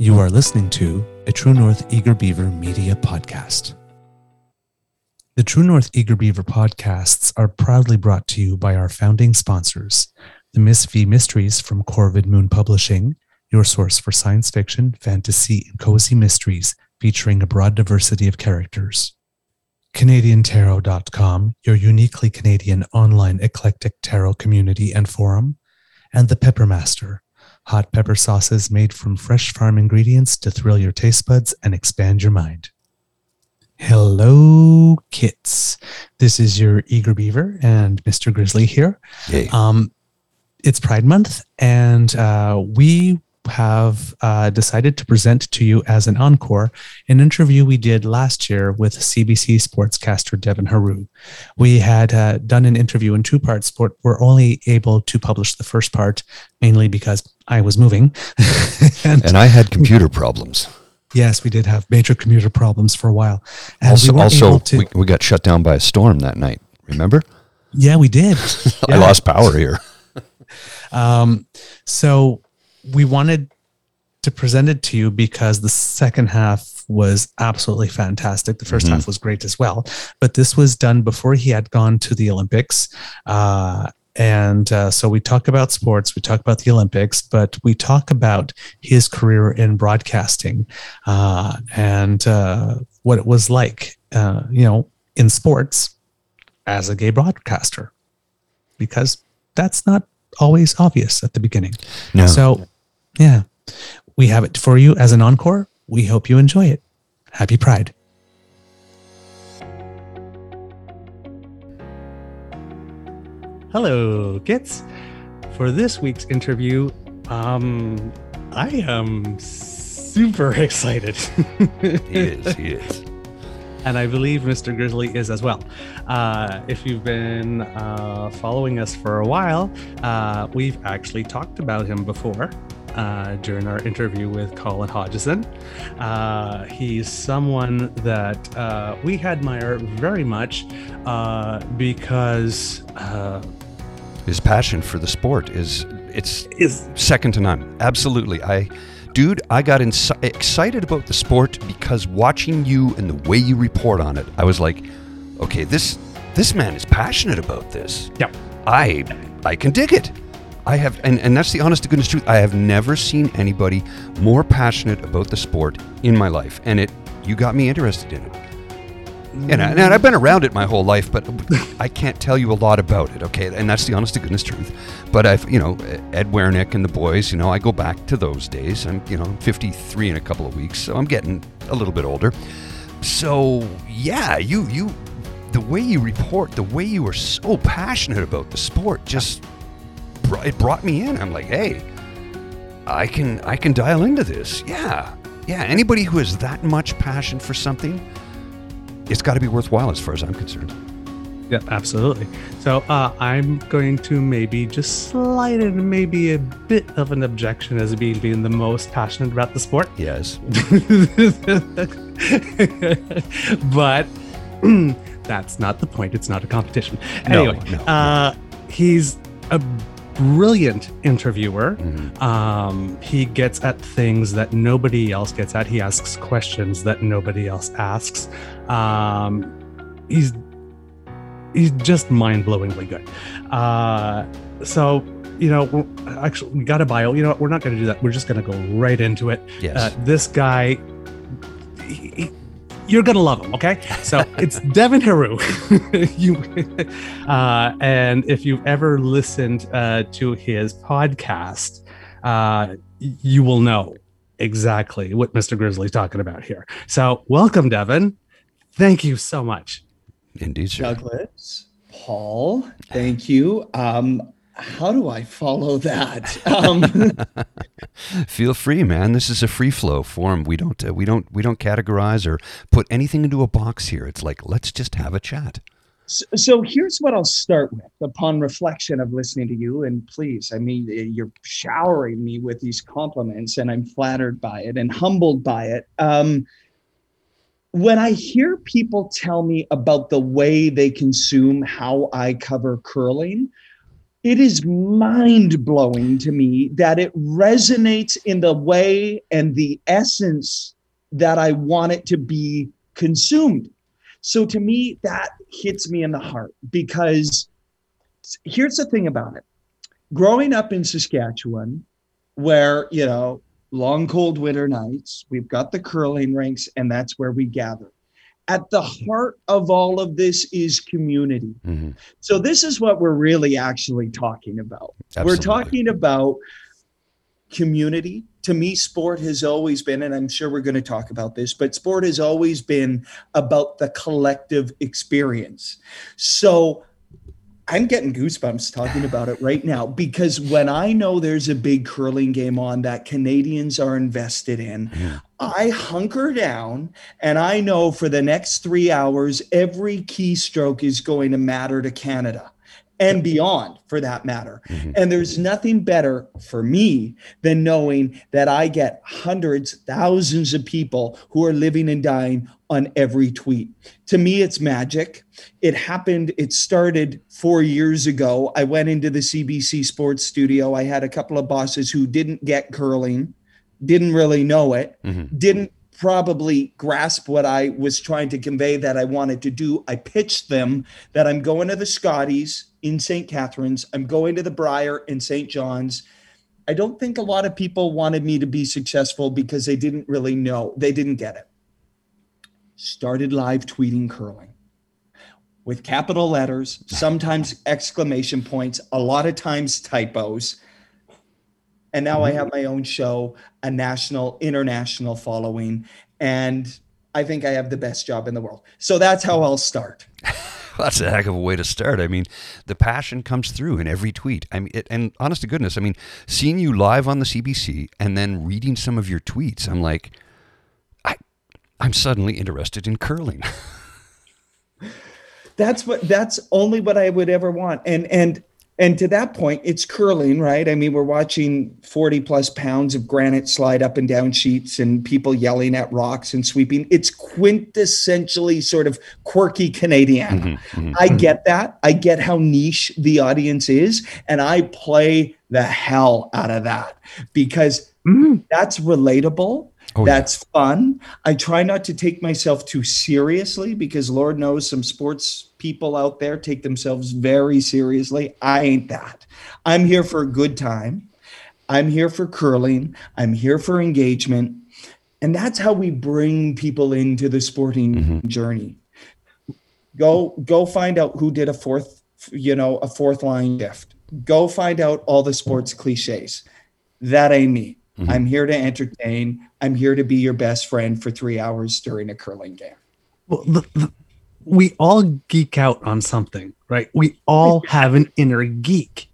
You are listening to a True North Eager Beaver media podcast. The True North Eager Beaver podcasts are proudly brought to you by our founding sponsors, the Miss V Mysteries from Corvid Moon Publishing, your source for science fiction, fantasy, and cozy mysteries featuring a broad diversity of characters. CanadianTarot.com, your uniquely Canadian online eclectic tarot community and forum, and The Peppermaster, hot pepper sauces made from fresh farm ingredients to thrill your taste buds and expand your mind. Hello, kits. This is your Eager Beaver and Mr. Grizzly here. Hey. Um, it's Pride Month, and uh, we have uh, decided to present to you as an encore an interview we did last year with CBC sportscaster Devin Heroux. We had uh, done an interview in two parts, but we're only able to publish the first part mainly because I was moving. and, and I had computer problems. Yes, we did have major computer problems for a while. And also, we also to, we, we got shut down by a storm that night. Remember? Yeah, we did. I lost power here. um, so we wanted to present it to you because the second half was absolutely fantastic. The 1st mm-hmm. half was great as well, but this was done before he had gone to the Olympics. Uh, and uh, so we talk about sports, we talk about the Olympics, but we talk about his career in broadcasting uh, and uh, what it was like, uh, you know, in sports as a gay broadcaster, because that's not always obvious at the beginning. No. So, yeah, we have it for you as an encore. We hope you enjoy it. Happy Pride. Hello, kids. For this week's interview, um, I am super excited. he is. He is. And I believe Mr. Grizzly is as well. Uh, if you've been uh, following us for a while, uh, we've actually talked about him before uh, during our interview with Colin Hodgson. Uh, he's someone that uh, we admire very much uh, because uh, his passion for the sport is it's is second to none. Absolutely, I. Dude, I got ins- excited about the sport because watching you and the way you report on it, I was like, okay, this this man is passionate about this. Yep. I I can dig it. I have, and, and that's the honest to goodness truth. I have never seen anybody more passionate about the sport in my life, and it you got me interested in it. And, I, and I've been around it my whole life, but I can't tell you a lot about it. Okay, and that's the honest to goodness truth. But I've, you know, Ed Werenich and the boys. You know, I go back to those days. I'm, you know, I'm 53 in a couple of weeks, so I'm getting a little bit older. So yeah, you you, the way you report, the way you are so passionate about the sport, just it brought me in. I'm like, hey, I can I can dial into this. Yeah, yeah. Anybody who has that much passion for something, it's got to be worthwhile as far as I'm concerned. Yeah, absolutely. So uh, I'm going to maybe just slide in maybe a bit of an objection as being being the most passionate about the sport. Yes. but that's not the point. It's not a competition. Anyway, no, no, uh, no. he's a brilliant interviewer. Mm-hmm. Um, he gets at things that nobody else gets at. He asks questions that nobody else asks. Um, he's he's just mind-blowingly good. Uh, so you know, actually, we got a bio. You know, what? we're not going to do that. We're just going to go right into it. Yes. Uh, this guy, he, you're gonna love him. Okay, so it's Devin Heroux. you, uh, and if you've ever listened uh, to his podcast, uh, you will know exactly what Mr. Grizzly's talking about here. So, welcome, Devin. Thank you so much. Indeed, sir. Douglas, Paul, thank you. Um, how do I follow that? Um, Feel free, man. This is a free flow forum. We don't uh, we don't we don't categorize or put anything into a box here. It's like let's just have a chat. so, so here's what I'll start with upon reflection of listening to you. And please, I mean, you're showering me with these compliments, and I'm flattered by it and humbled by it. Um, when I hear people tell me about the way they consume how I cover curling, it is mind blowing to me that it resonates in the way and the essence that I want it to be consumed. So to me, that hits me in the heart because here's the thing about it growing up in Saskatchewan, where, you know, long, cold winter nights, we've got the curling rinks, and that's where we gather. At the heart of all of this is community. Mhm. So this is what we're really actually talking about. We're talking about community. To me, sport has always been, and I'm sure we're going to talk about this, but sport has always been about the collective experience. So I'm getting goosebumps talking about it right now because when I know there's a big curling game on that Canadians are invested in, I hunker down and I know for the next three hours, every keystroke is going to matter to Canada and beyond for that matter. Mm-hmm. And there's nothing better for me than knowing that I get hundreds, thousands of people who are living and dying on every tweet. To me, it's magic. It happened, it started four years ago. I went into the CBC Sports studio. I had a couple of bosses who didn't get curling, didn't really know it, mm-hmm. didn't probably grasp what I was trying to convey that I wanted to do. I pitched them that I'm going to the Scotties in St. Catharines, I'm going to the Brier in St. John's. I don't think a lot of people wanted me to be successful because they didn't really know, they didn't get it. Started live tweeting curling with capital letters, sometimes exclamation points, a lot of times typos. And now I have mm-hmm. my own show, a national, international following, and I think I have the best job in the world. So that's how I'll start. That's a heck of a way to start. I mean, the passion comes through in every tweet. I mean, it, and honest to goodness, I mean, seeing you live on the CBC and then reading some of your tweets, I'm like, I, I'm suddenly interested in curling. that's what that's only what I would ever want. And and and to that point, it's curling, right? I mean, we're watching 40 plus pounds of granite slide up and down sheets and people yelling at rocks and sweeping. It's quintessentially sort of quirky Canadian. Mm-hmm, mm-hmm. I get that. I get how niche the audience is. And I play the hell out of that because mm. that's relatable. Oh, yeah. That's fun. I try not to take myself too seriously because Lord knows some sports people out there take themselves very seriously. I ain't that. I'm here for a good time. I'm here for curling. I'm here for engagement. And that's how we bring people into the sporting mm-hmm. journey. Go go find out who did a fourth, you know, a fourth line shift. Go find out all the sports cliches. That ain't me. Mm-hmm. I'm here to entertain. I'm here to be your best friend for three hours during a curling game. Well, the, the, we all geek out on something, right? We all have an inner geek,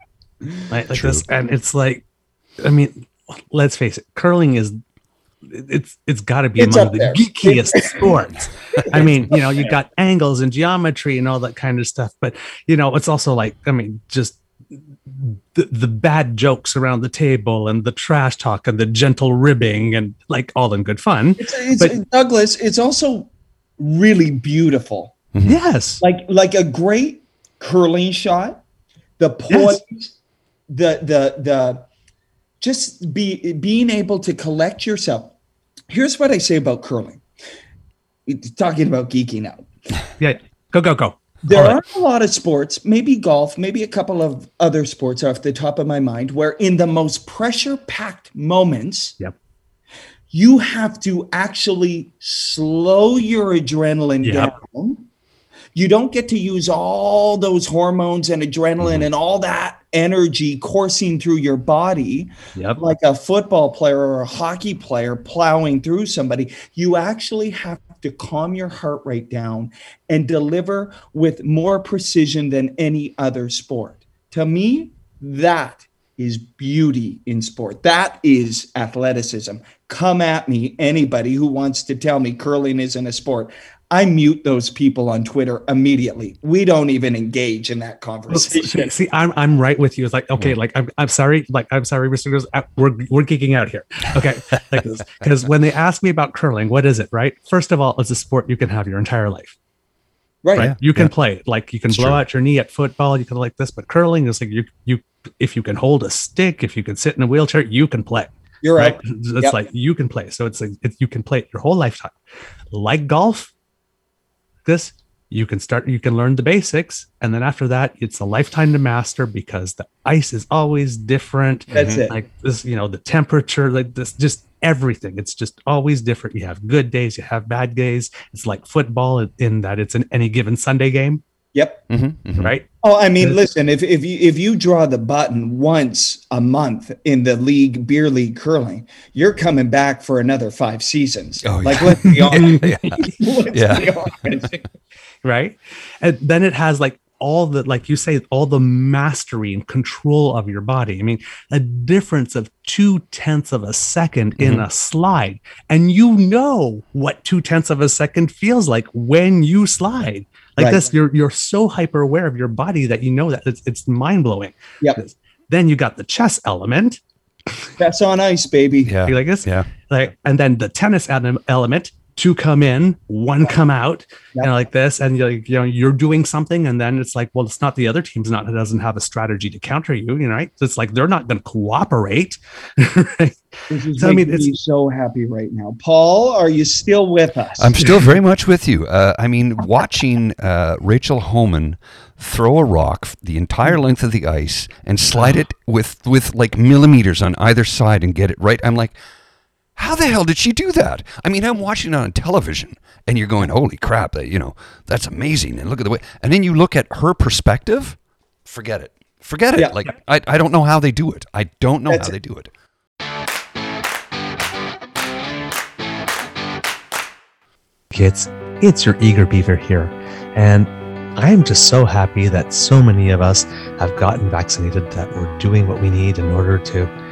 right? Like True. this, and it's like, I mean, let's face it, curling is it's it's got to be It's among the there. geekiest sports. I mean, you know, you got angles and geometry and all that kind of stuff, but you know, it's also like, I mean, just the, the bad jokes around the table and the trash talk and the gentle ribbing and like all in good fun. It's, it's But- Douglas. It's also really beautiful. Mm-hmm. Yes. like like a great curling shot the poise the the the just be being able to collect yourself here's what i say about curling talking about geeking out Yeah. Go, go, go. There right. are a lot of sports maybe golf maybe a couple of other sports off the top of my mind where in the most pressure packed moments Yep. you have to actually slow your adrenaline Yep. down. You don't get to use all those hormones and adrenaline mm-hmm. and all that energy coursing through your body Yep. like a football player or a hockey player plowing through somebody. You actually have to calm your heart rate down and deliver with more precision than any other sport. To me, That is beauty in sport. That is athleticism. Come at me, anybody who wants to tell me curling isn't a sport. I mute those people on Twitter immediately. We don't even engage in that conversation. See, I'm I'm right with you. It's like okay, like I'm I'm sorry, like I'm sorry, Mr. Goes, uh, we're we're geeking out here. Okay, like because when they ask me about curling, what is it? Right. First of all, it's a sport you can have your entire life. Right. right? You can yeah. play like you can it's blow true. out your knee at football. You can like this, but curling is like you you if you can hold a stick, if you can sit in a wheelchair, you can play. You're right. right? It's yep. like you can play. So it's like it, you can play your whole lifetime. Like golf, this you can start you can learn the basics. And then after that it's a lifetime to master because the ice is always different. That's mm-hmm. it. Like this you know the temperature like this just everything. It's just always different. You have good days you have bad days. It's like football in that it's an any given sunday game Yep. Mm-hmm, mm-hmm. Right. Oh, I mean, listen, if, if you if you draw the button once a month in the league beer league curling, you're coming back for another five seasons. Oh, like yeah. let's be honest. yeah. let's yeah. Be honest. right. And then it has like all the like you say all the mastery and control of your body i mean a difference of two tenths of a 2nd mm-hmm. in a slide and you know what two tenths of a second feels like when you slide like right. this you're you're so hyper aware of your body that you know that it's, it's mind-blowing. Yeah then you got the chess element. That's on ice baby. Yeah. Like this? Yeah. Like and then the tennis element two come in, one come out, yep. you know, like this, and you're like, you know, you're doing something, and then it's like, well, it's not the other team's not doesn't have a strategy to counter you, you know, right? So it's like they're not going to cooperate. right? This is so, I mean, it's so happy right now. Paul, are you still with us? I'm still very much with you. Uh, I mean, watching uh, Rachel Homan throw a rock the entire length of the ice and slide it with with like millimeters on either side and get it right. I'm like how the hell did she do that? I mean, I'm watching it on television and you're going, holy crap, that, you know, that's amazing. And look at the way, and then you look at her perspective, forget it. Forget it. Yeah. Like, I, I don't know how they do it. I don't know that's how it. they do it. Kids, it's your eager beaver here. And I'm just so happy that so many of us have gotten vaccinated, that we're doing what we need in order to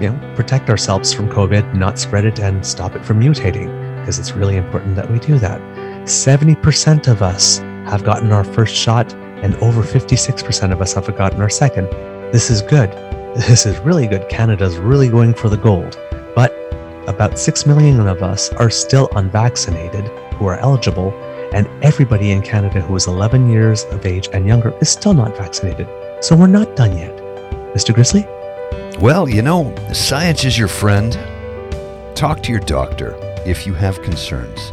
you know, protect ourselves from COVID, not spread it, and stop it from mutating, because it's really important that we do that. 70% of us have gotten our first shot, and over 56% of us have gotten our second. This is good. This is really good. Canada's really going for the gold. But about 6 million of us are still unvaccinated who are eligible, and everybody in Canada who is 11 years of age and younger is still not vaccinated. So we're not done yet. Mr. Grizzly? Well, you know, science is your friend. Talk to your doctor if you have concerns.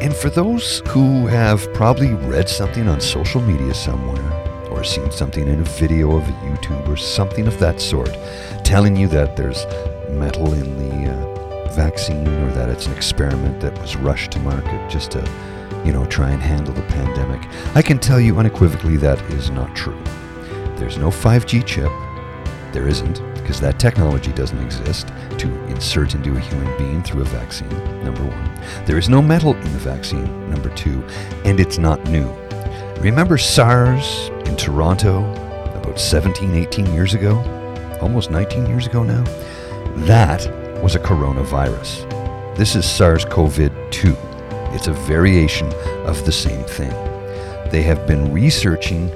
And for those who have probably read something on social media somewhere, or seen something in a video of a YouTube or something of that sort, telling you that there's metal in the uh, vaccine or that it's an experiment that was rushed to market just to, you know, try and handle the pandemic, I can tell you unequivocally that is not true. There's no 5G chip. There isn't, because that technology doesn't exist to insert into a human being through a vaccine, number one. There is no metal in the vaccine, number two, and it's not new. Remember SARS in Toronto about 17, 18 years ago? Almost 19 years ago now? That was a coronavirus. This is SARS CoV 2. It's a variation of the same thing. They have been researching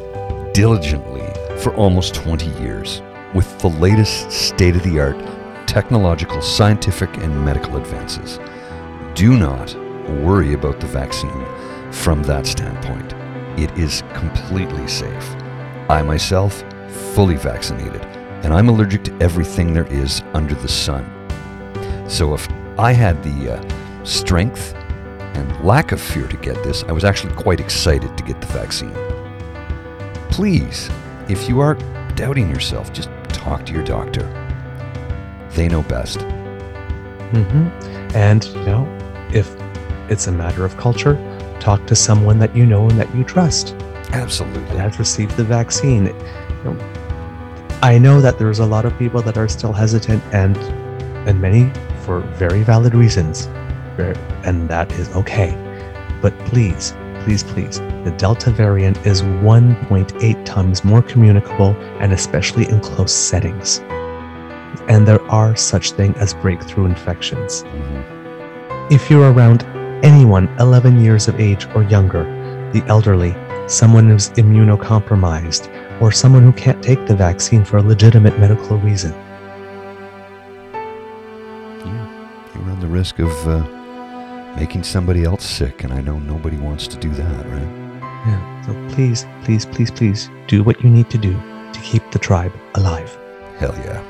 diligently for almost 20 years with the latest state of the art technological, scientific, and medical advances. Do not worry about the vaccine from that standpoint. It is completely safe. I myself, fully vaccinated, and I'm allergic to everything there is under the sun. So if I had the uh, strength and lack of fear to get this, I was actually quite excited to get the vaccine. Please, if you are doubting yourself, just talk to your doctor. They know best. Mm-hmm. And, you know, if it's a matter of culture, talk to someone that you know and that you trust. Absolutely. That has received the vaccine. You know, I know that there's a lot of people that are still hesitant and and many for very valid reasons. And that is okay. But please please, please, the Delta variant is 1.8 times more communicable and especially in close settings. And there are such things as breakthrough infections. Mhm. If you're around anyone 11 years of age or younger, the elderly, someone who's immunocompromised, or someone who can't take the vaccine for a legitimate medical reason, You run the risk of uh, making somebody else sick, and I know nobody wants to do that, right? yeah, so please, please, please, please do what you need to do to keep the tribe alive. Hell yeah.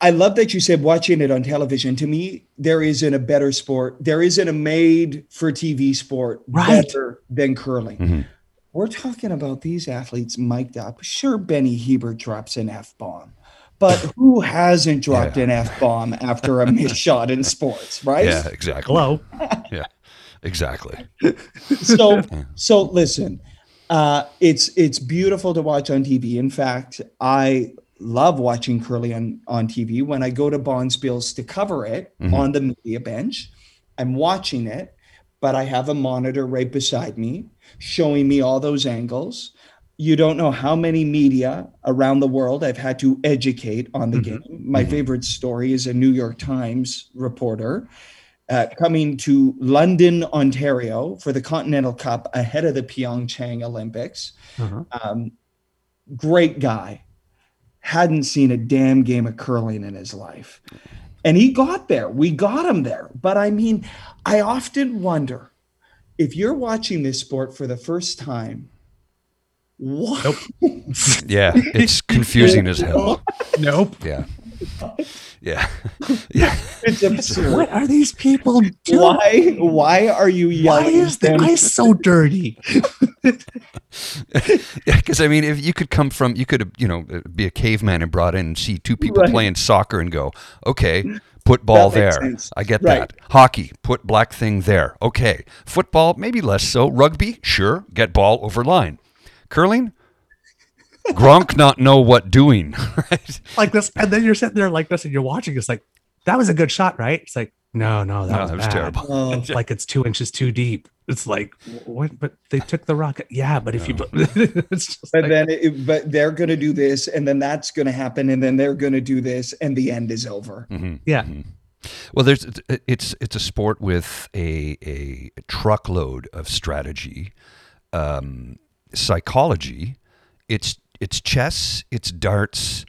I love that you said watching it on television. To me, there isn't a better sport. There isn't a made for TV sport Right. better than curling. Mhm. We're talking about these athletes mic'd up. Sure, Benny Hebert drops an F bomb, but who hasn't dropped Yeah. an F bomb after a missed shot in sports, right? Yeah, exactly. Hello. Yeah, exactly. so so listen uh it's it's beautiful to watch on tv in fact i love watching curly on on tv when i go to bonspiels to cover it Mhm. on the media bench i'm watching it but i have a monitor right beside me showing me all those angles you don't know how many media around the world I've had to educate on the Mhm. game. My favorite story is a New York Times reporter uh, coming to London, Ontario for the Continental Cup ahead of the Pyeongchang Olympics. Uh-huh. Um, great guy. Hadn't seen a damn game of curling in his life. And he got there. We got him there. But I mean, I often wonder if you're watching this sport for the first time, what? Yeah, it's confusing as hell. Nope. Yeah. Yeah. Yeah. It's absurd. What are these people doing? Why? Why are you yelling? Why is the them? ice so dirty? Yeah, because I mean, if you could come from, you could, you know, be a caveman and brought in and see two people Right. playing soccer and go, okay, put ball there. sense. I get Right. that. Hockey, put black thing there. Okay. Football, maybe less so. Rugby, sure, get ball over line. Curling, Gronk not know what doing, right? like this, and then you're sitting there like this, and you're watching. It's like that was a good shot, right? It's like no, no, that No, was, that was bad. terrible. Oh, It's like it's two inches too deep. It's like what? But they took the rocket. Yeah, but if you, put, it's just but like, then, it, but they're going to do this, and then that's going to happen, and then they're going to do this, and the end is over. Mhm. yeah, Well, there's it's it's a sport with a a truckload of strategy, um, psychology. It's it's chess, it's darts,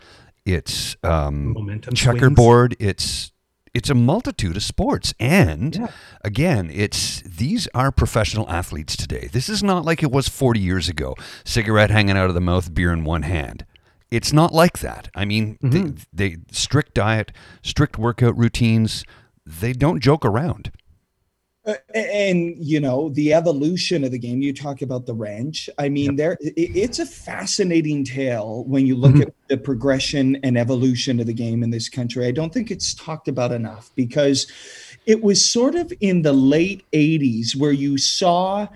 it's um, momentum swings. checkerboard. It's it's a multitude of sports, and Yeah. again, it's these are professional athletes today. This is not like it was 40 years ago. Cigarette hanging out of the mouth, beer in one hand. It's not like that. I mean, Mhm. they, they strict diet, strict workout routines. They don't joke around. And you know the evolution of the game you talk about the wrench i mean there it's a fascinating tale when you look Mhm. at the progression and evolution of the game in this country. I don't think it's talked about enough because it was sort of in the late 80s where you saw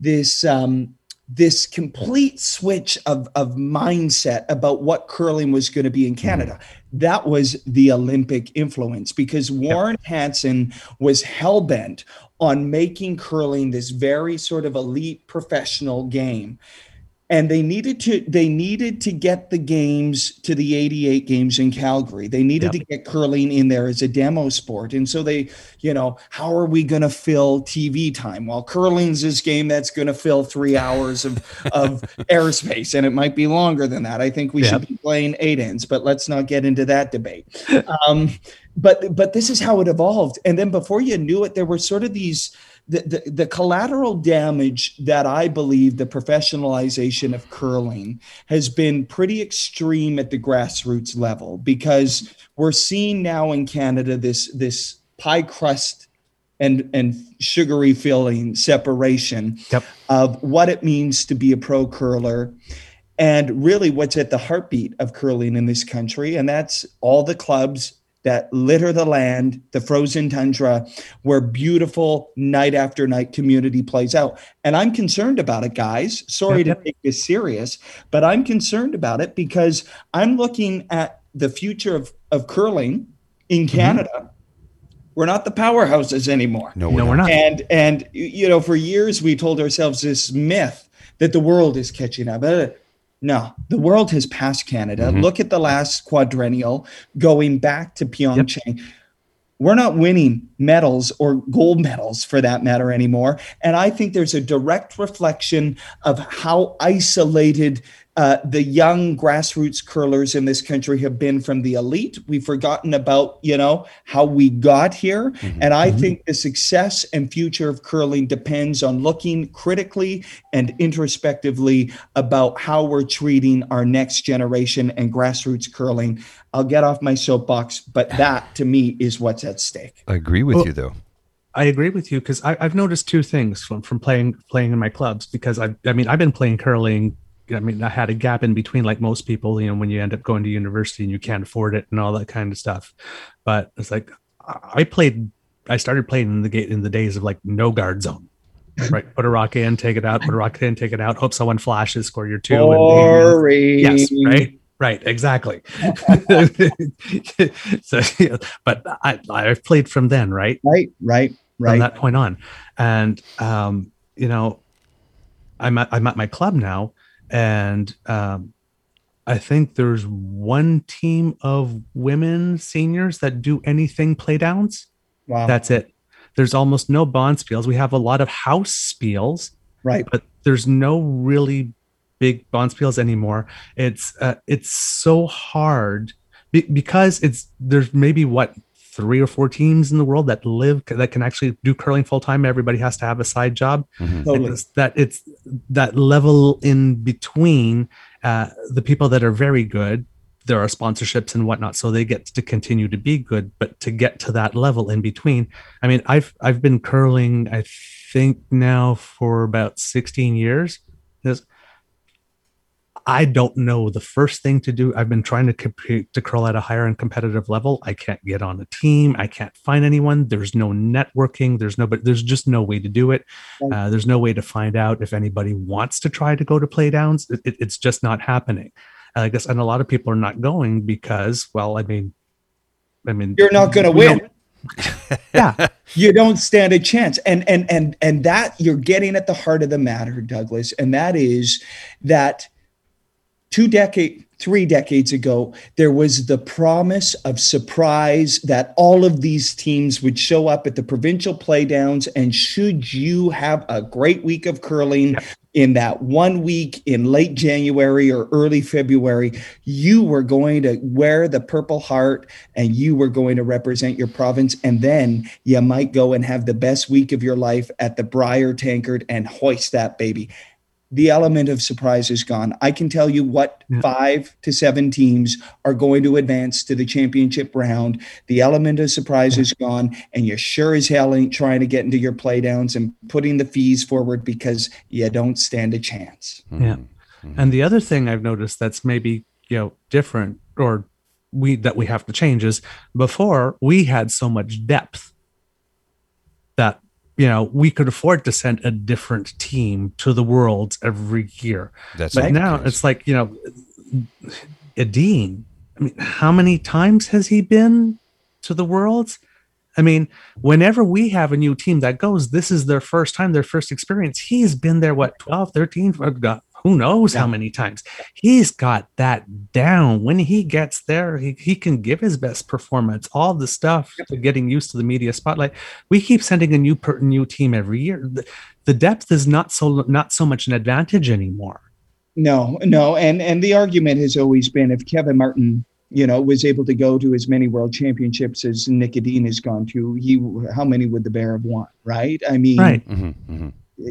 this um this complete switch of, of mindset about what curling was going to be in Canada. That was the Olympic influence because Warren Hansen was hell bent on making curling this very sort of elite professional game and they needed to they needed to get the games to the 88 games in calgary. They needed Yep. to get curling in there as a demo sport. And so they you know how are we going to fill tv time? Well curling's this game that's going to fill three hours of of airspace and it might be longer than that. I think we should be playing eight ends but let's not get into that debate. Um, but but this is how it evolved. And then before you knew it there were sort of these the, the, the collateral damage that I believe the professionalization of curling has been pretty extreme at the grassroots level because we're seeing now in Canada this this pie crust and and sugary filling separation Yep. of what it means to be a pro curler and really what's at the heartbeat of curling in this country and that's all the clubs that litter the land, the frozen tundra, where beautiful night after night community plays out. And I'm concerned about it, guys. Sorry to yep. take this serious, but I'm concerned about it because I'm looking at the future of, of curling in Canada, mm-hmm. we're not the powerhouses anymore. No, we're, no, not. we're not. And and you know, for years we told ourselves this myth that the world is catching up. No, the world has passed Canada. Mm-hmm. Look at the last quadrennial going back to Pyeongchang. Yep. We're not winning medals or gold medals for that matter anymore. And I think there's a direct reflection of how isolated uh, the young grassroots curlers in this country have been from the elite. We've forgotten about, you know, how we got here. Mm-hmm. And I mm-hmm. think the success and future of curling depends on looking critically and introspectively about how we're treating our next generation and grassroots curling. I'll get off my soapbox, but that to me is what's at stake. I agree with well, you though. I agree with you because I've noticed two things from, from playing playing in my clubs because I I mean I've been playing curling I mean, I had a gap in between, like most people, you know, when you end up going to university and you can't afford it and all that kind of stuff. But it's like I played, I started playing in the gate in the days of like no guard zone. Right, put a rock in, take it out, put a rock in, take it out. Hope someone flashes, score your two. Boring. And, yes, right, right, exactly. so, yeah, but I I've played from then, right, right, right, right, from that point on, and um, you know, I'm at, I'm at my club now, and um, I think there's one team of women seniors that do anything playdowns. Wow. That's it. There's almost no bonspiels. We have a lot of house spiels, right? But there's no really big bonspiels anymore. It's uh, it's so hard be- because it's there's maybe what three or four teams in the world that live that can actually do curling full time. Everybody has to have a side job. Mm-hmm. Totally. It's that it's that level in between uh, the people that are very good. There are sponsorships and whatnot, so they get to continue to be good. But to get to that level in between, I mean, I've I've been curling, I think now for about 16 years. There's I don't know the first thing to do. I've been trying to compete to curl at a higher and competitive level. I can't get on a team. I can't find anyone. There's no networking. There's no, but there's just no way to do it. Uh, there's no way to find out if anybody wants to try to go to playdowns. It, it, it's just not happening. I guess, and a lot of people are not going because, well, I mean, I mean, you're not going to win. yeah you don't stand a chance and and and and that you're getting at the heart of the matter douglas and that is that two decade three decades ago there was the promise of surprise that all of these teams would show up at the provincial playdowns. And should you have a great week of curling in that one week in late January or early February, you were going to wear the Purple Heart and you were going to represent your province. And then you might go and have the best week of your life at the Brier Tankard and hoist that baby the element of surprise is gone. I can tell you what yeah. five to seven teams are going to advance to the championship round. The element of surprise yeah. is gone, and you sure as hell ain't trying to get into your playdowns and putting the fees forward because you don't stand a chance. Yeah. Mm-hmm. And the other thing I've noticed that's maybe you know different or we that we have to change is before we had so much depth that you know, we could afford to send a different team to the worlds every year. That's but now it's like, you know, Edin, I mean, how many times has he been to the worlds? I mean, whenever we have a new team that goes, this is their first time, their first experience. He's been there, what, 12, 13, who knows yeah. how many times? He's got that down. When he gets there he, he can give his best performance all the stuff to getting used to the media spotlight. We keep sending a new per, new team every year. The, the depth is not so not so much an advantage anymore. No no and and the argument has always been if kevin martin you know was able to go to as many world championships as nick edin has gone to he how many would the bear have won right? I mean right. Mm-hmm, mm-hmm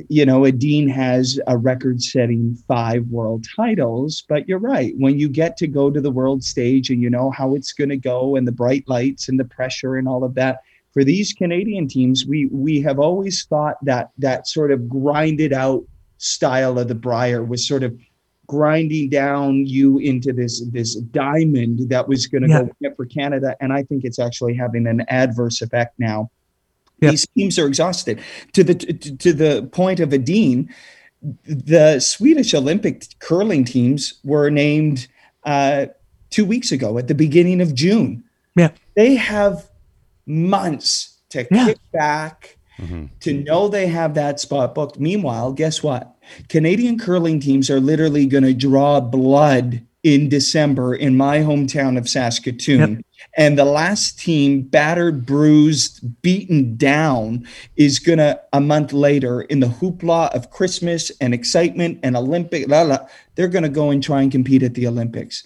you know, Edin has a record setting five world titles, but you're right. When you get to go to the world stage and you know how it's going to go and the bright lights and the pressure and all of that, for these Canadian teams, we we have always thought that that sort of grinded out style of the Brier was sort of grinding down you into this this diamond that was going to yeah. go for Canada, and I think it's actually having an adverse effect now Yep. These teams are exhausted to the to, to the point of a dean. The Swedish Olympic curling teams were named uh, two weeks ago at the beginning of June. Yeah. They have months to Yeah. kick back, to know they have that spot booked. Meanwhile, guess what? Canadian curling teams are literally going to draw blood in December in my hometown of Saskatoon. And the last team, battered, bruised, beaten down, is going to, a month later, in the hoopla of Christmas and excitement and Olympic, la, la, they're going to go and try and compete at the Olympics.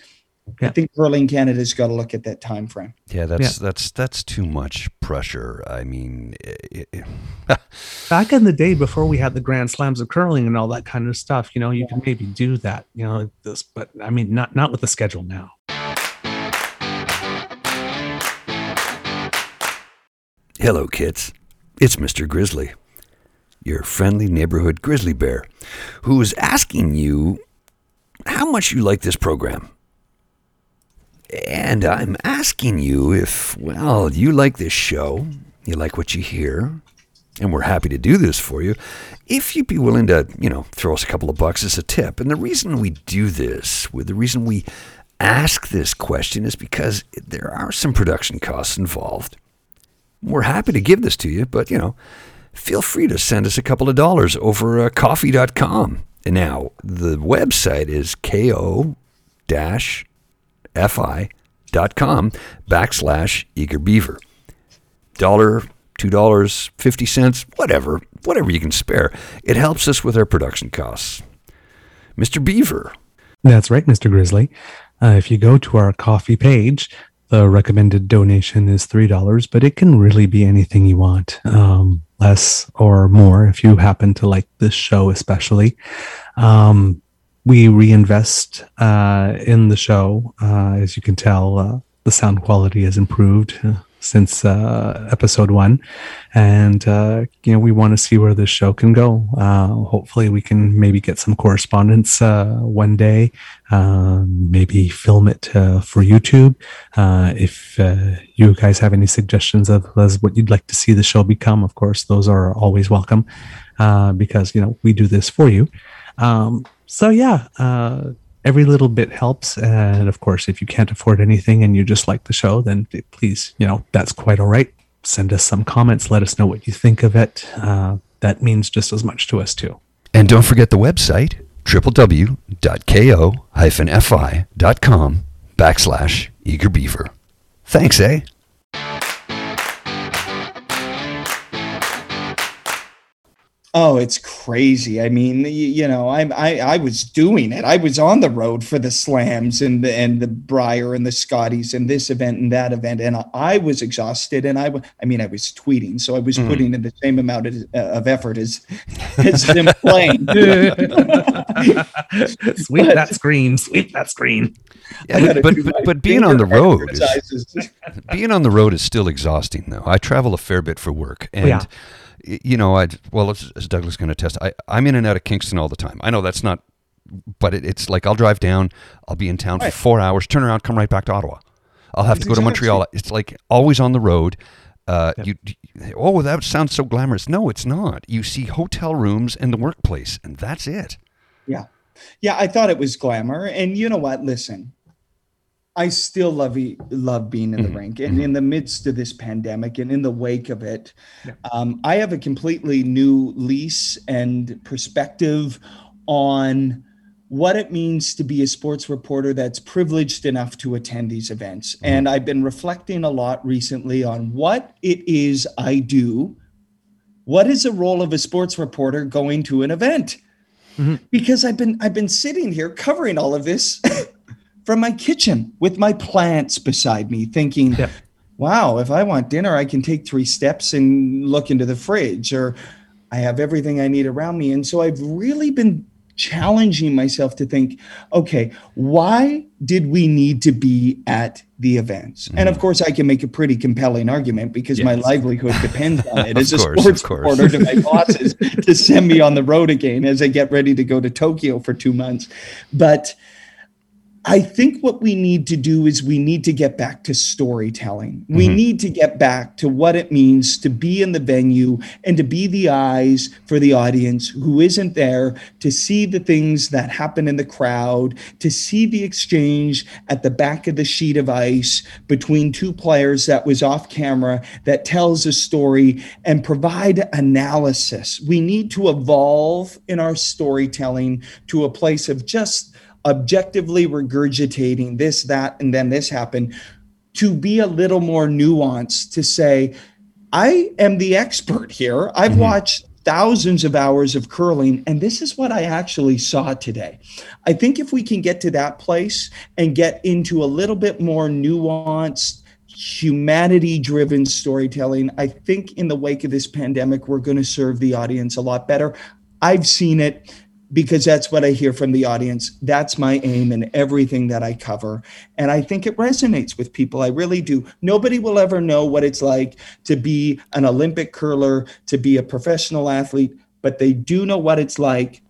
I think Curling Canada's got to look at that time frame. Yeah, that's that's that's too much pressure. I mean, it, it, Back in the day, before we had the Grand Slams of curling and all that kind of stuff, you know, you can maybe do that, you know, this, but I mean, not not with the schedule now. Hello, kids. It's Mr. Grizzly, your friendly neighborhood grizzly bear, who is asking you how much you like this program. And I'm asking you if, well, you like this show, you like what you hear, and we're happy to do this for you, if you'd be willing to, you know, throw us a couple of bucks as a tip. And the reason we do this, with the reason we ask this question is because there are some production costs involved. We're happy to give this to you, but you know, feel free to send us a couple of dollars over uh, ko-fi.com. And now the website is ko fi.com backslash eager beaver. Dollar, two dollars, fifty cents, whatever, whatever you can spare. It helps us with our production costs. Mr. Beaver, That's right, Mr. Grizzly. Uh, if you go to our Ko-fi page, the recommended donation is $3, but it can really be anything you want, um, less or more if you happen to like this show, especially. Um, we reinvest uh, in the show. Uh, as you can tell, uh, the sound quality has improved since uh, episode one, and uh, you know we want to see where this show can go. Uh, hopefully, we can maybe get some correspondence uh, one day. Um, maybe film it uh, for YouTube. Uh, if uh, you guys have any suggestions of what you'd like to see the show become, of course, those are always welcome uh, because you know we do this for you. Um, so yeah, uh, every little bit helps. And of course, if you can't afford anything and you just like the show, then please, you know, that's quite all right. Send us some comments. Let us know what you think of it. Uh, that means just as much to us too. And don't forget the website, www.ko-fi.com backslash eager beaver. Thanks, eh? Oh, it's crazy. I mean, y- you know, I, I I was doing it. I was on the road for the slams and the and the Brier and the Scotties and this event and that event, and I, I was exhausted. And I, w- I mean, I was tweeting, so I was putting in the same amount of, uh, of effort as as them playing. Sweep that screen. Sweep that screen. Yeah, but, but, but being on the road is, being on the road is still exhausting though i travel a fair bit for work and Yeah. You know i well as, as douglas can attest I, i'm in and out of kingston all the time i know that's not but it, it's like i'll drive down i'll be in town Right. for four hours turn around come right back to ottawa i'll have to go to montreal it's like always on the road uh, you, oh that sounds so glamorous no it's not you see hotel rooms and the workplace and that's it Yeah. Yeah, I thought it was glamour. And you know what? Listen, I still love love being in the Mhm, rink. And mhm. in the midst of this pandemic and in the wake of it, Yeah. um, I have a completely new lease and perspective on what it means to be a sports reporter that's privileged enough to attend these events. And I've been reflecting a lot recently on what it is I do. What is the role of a sports reporter going to an event? because I've been I've been sitting here covering all of this from my kitchen with my plants beside me, thinking, Yeah. "Wow, if I want dinner, I can take three steps and look into the fridge, or I have everything I need around me." And so I've really been challenging myself to think, okay, why did we need to be at the events? And of mm-hmm. course, I can make a pretty compelling argument because my livelihood depends on it Of as a course, of sports reporter to my bosses to send me on the road again as I get ready to go to Tokyo for two months. But I think what we need to do is we need to get back to storytelling. We Mhm. need to get back to what it means to be in the venue and to be the eyes for the audience who isn't there to see the things that happen in the crowd, to see the exchange at the back of the sheet of ice between two players that was off camera that tells a story and provide analysis. We need to evolve in our storytelling to a place of just objectively regurgitating this, that, and then this happened, to be a little more nuanced, to say, I am the expert here. I've Mhm. watched thousands of hours of curling, and this is what I actually saw today. I think if we can get to that place and get into a little bit more nuanced, humanity driven storytelling, I think in the wake of this pandemic, we're going to serve the audience a lot better. I've seen it because that's what I hear from the audience. That's my aim in everything that I cover. And I think it resonates with people. I really do. Nobody will ever know what it's like to be an Olympic curler, to be a professional athlete, but they do know what it's like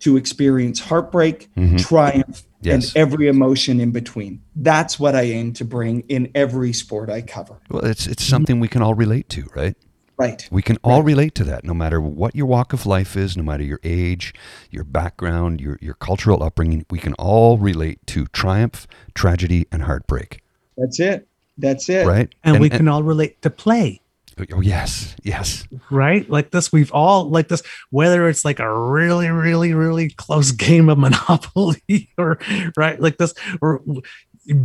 to experience heartbreak, Mhm. triumph, Yes. and every emotion in between. That's what I aim to bring in every sport I cover. Well, it's it's something we can all relate to, right? Right. We can all relate to that, no matter what your walk of life is, no matter your age, your background, your your cultural upbringing. We can all relate to triumph, tragedy, and heartbreak, That's it. That's it. right? And, we can all relate to play. Oh, oh yes, yes. right? Like this, we've all like this, whether it's like a really, really, really close game of Monopoly or right, like this, or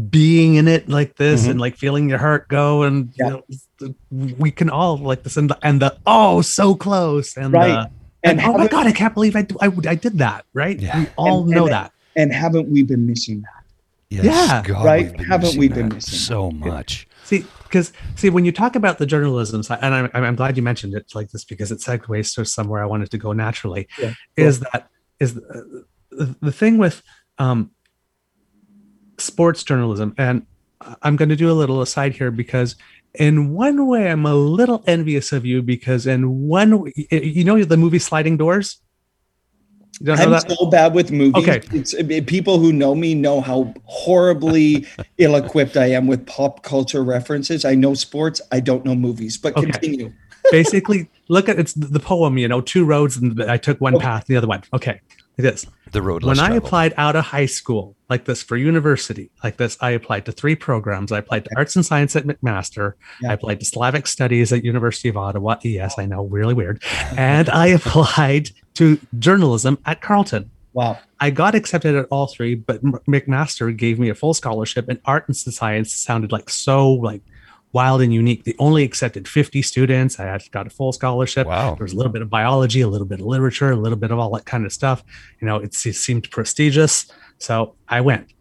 being in it like this Mhm. and like feeling your heart go, and Yeah. you know, we can all like this, and the and the oh, so close, and Right. the, and, And oh my god, I can't believe I do, I, I did that, right? Yeah. We all And- know and- that. And haven't we been missing that? Yes, Yeah, God, right? we've haven't we been missing so much? See, because see, when you talk about the journalism side, and I'm, I'm glad you mentioned it like this because it segues to somewhere I wanted to go naturally. Yeah, Is that is the, the, the thing with um, sports journalism, and I'm going to do a little aside here because in one way I'm a little envious of you because in one, you know, the movie Sliding Doors. You don't know I'm that? so bad with movies. Okay. It's it- people who know me know how horribly ill-equipped I am with pop culture references. I know sports, I don't know movies. But Okay. continue. Basically, look at it's the poem. You know, two roads, and I took one Okay. path, the other one. Okay, it is. The road when less I applied out of high school, like this for university, like this, I applied to three programs. I applied to arts and science at McMaster. Yeah. I applied to Slavic studies at University of Ottawa. Yes, I know, really weird. And I applied to journalism at Carleton. Wow. I got accepted at all three, but McMaster gave me a full scholarship, and art and science sounded like so like wild and unique. They only accepted 50 students. I had got a full scholarship. Wow. There was a little bit of biology, a little bit of literature, a little bit of all that kind of stuff. You know, it, se- seemed prestigious. So I went.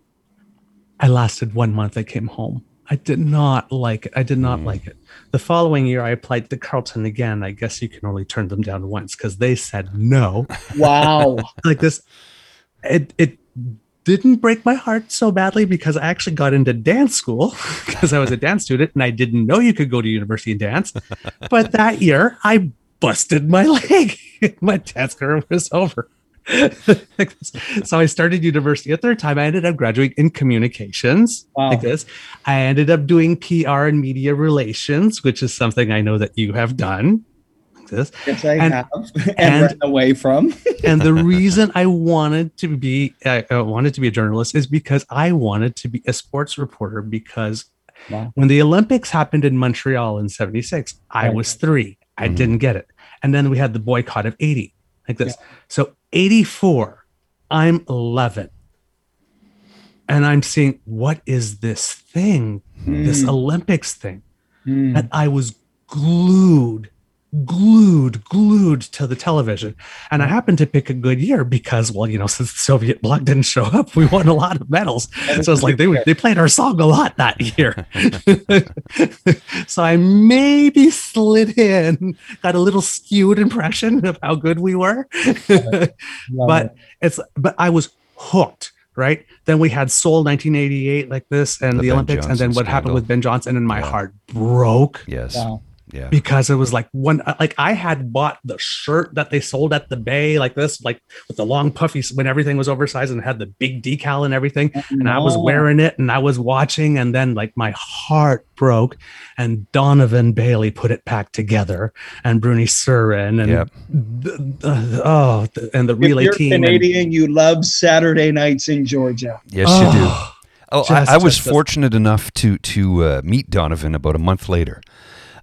I lasted one month. I came home. I did not like it. I did not Mm. like it. The following year, I applied to Carleton again. I guess you can only turn them down once because they said no. Wow. like this, it it didn't break my heart so badly because I actually got into dance school because I was a dance student and I didn't know you could go to university and dance. But that year, I busted my leg. my dance career was over. so I started university a third time. I ended up graduating in communications Wow. like this. I ended up doing PR and media relations, which is something I know that you have done. Like this. yes, I And- have. And, and- ran away from. and the reason I wanted to be I I wanted to be a journalist is because I wanted to be a sports reporter because Wow. when the Olympics happened in Montreal in 76, I Right. was 3. I Mhm. didn't get it. And then we had the boycott of 80 like this. So 84, I'm 11. And I'm seeing what is this thing, this Mm, Olympics thing? mm. and I was glued, glued, glued to the television. And I happened to pick a good year because, well, you know, since the Soviet bloc didn't show up, we won a lot of medals. So it's like they they played our song a lot that year. so I maybe slid in, got a little skewed impression of how good we were. But it's but I was hooked. Right. Then we had Seoul 1988 like this and The the, Ben Olympics. and then Johnson what happened with Ben Johnson and my Yeah. heart broke Yes. Wow. Yeah. because it was like one like I had bought the shirt that they sold at the bay like this like with the long puffy when everything was oversized and had the big decal and everything and I was wearing it and I was watching and then like my heart broke and Donovan Bailey put it back together and Bruny Surin and Yep. th- th- oh th- and the If relay you're team and- Canadian, you love Saturday nights in Georgia. Yes, you do. Oh, Oh, Just- I, I was just- fortunate enough to to uh, meet Donovan about a month later.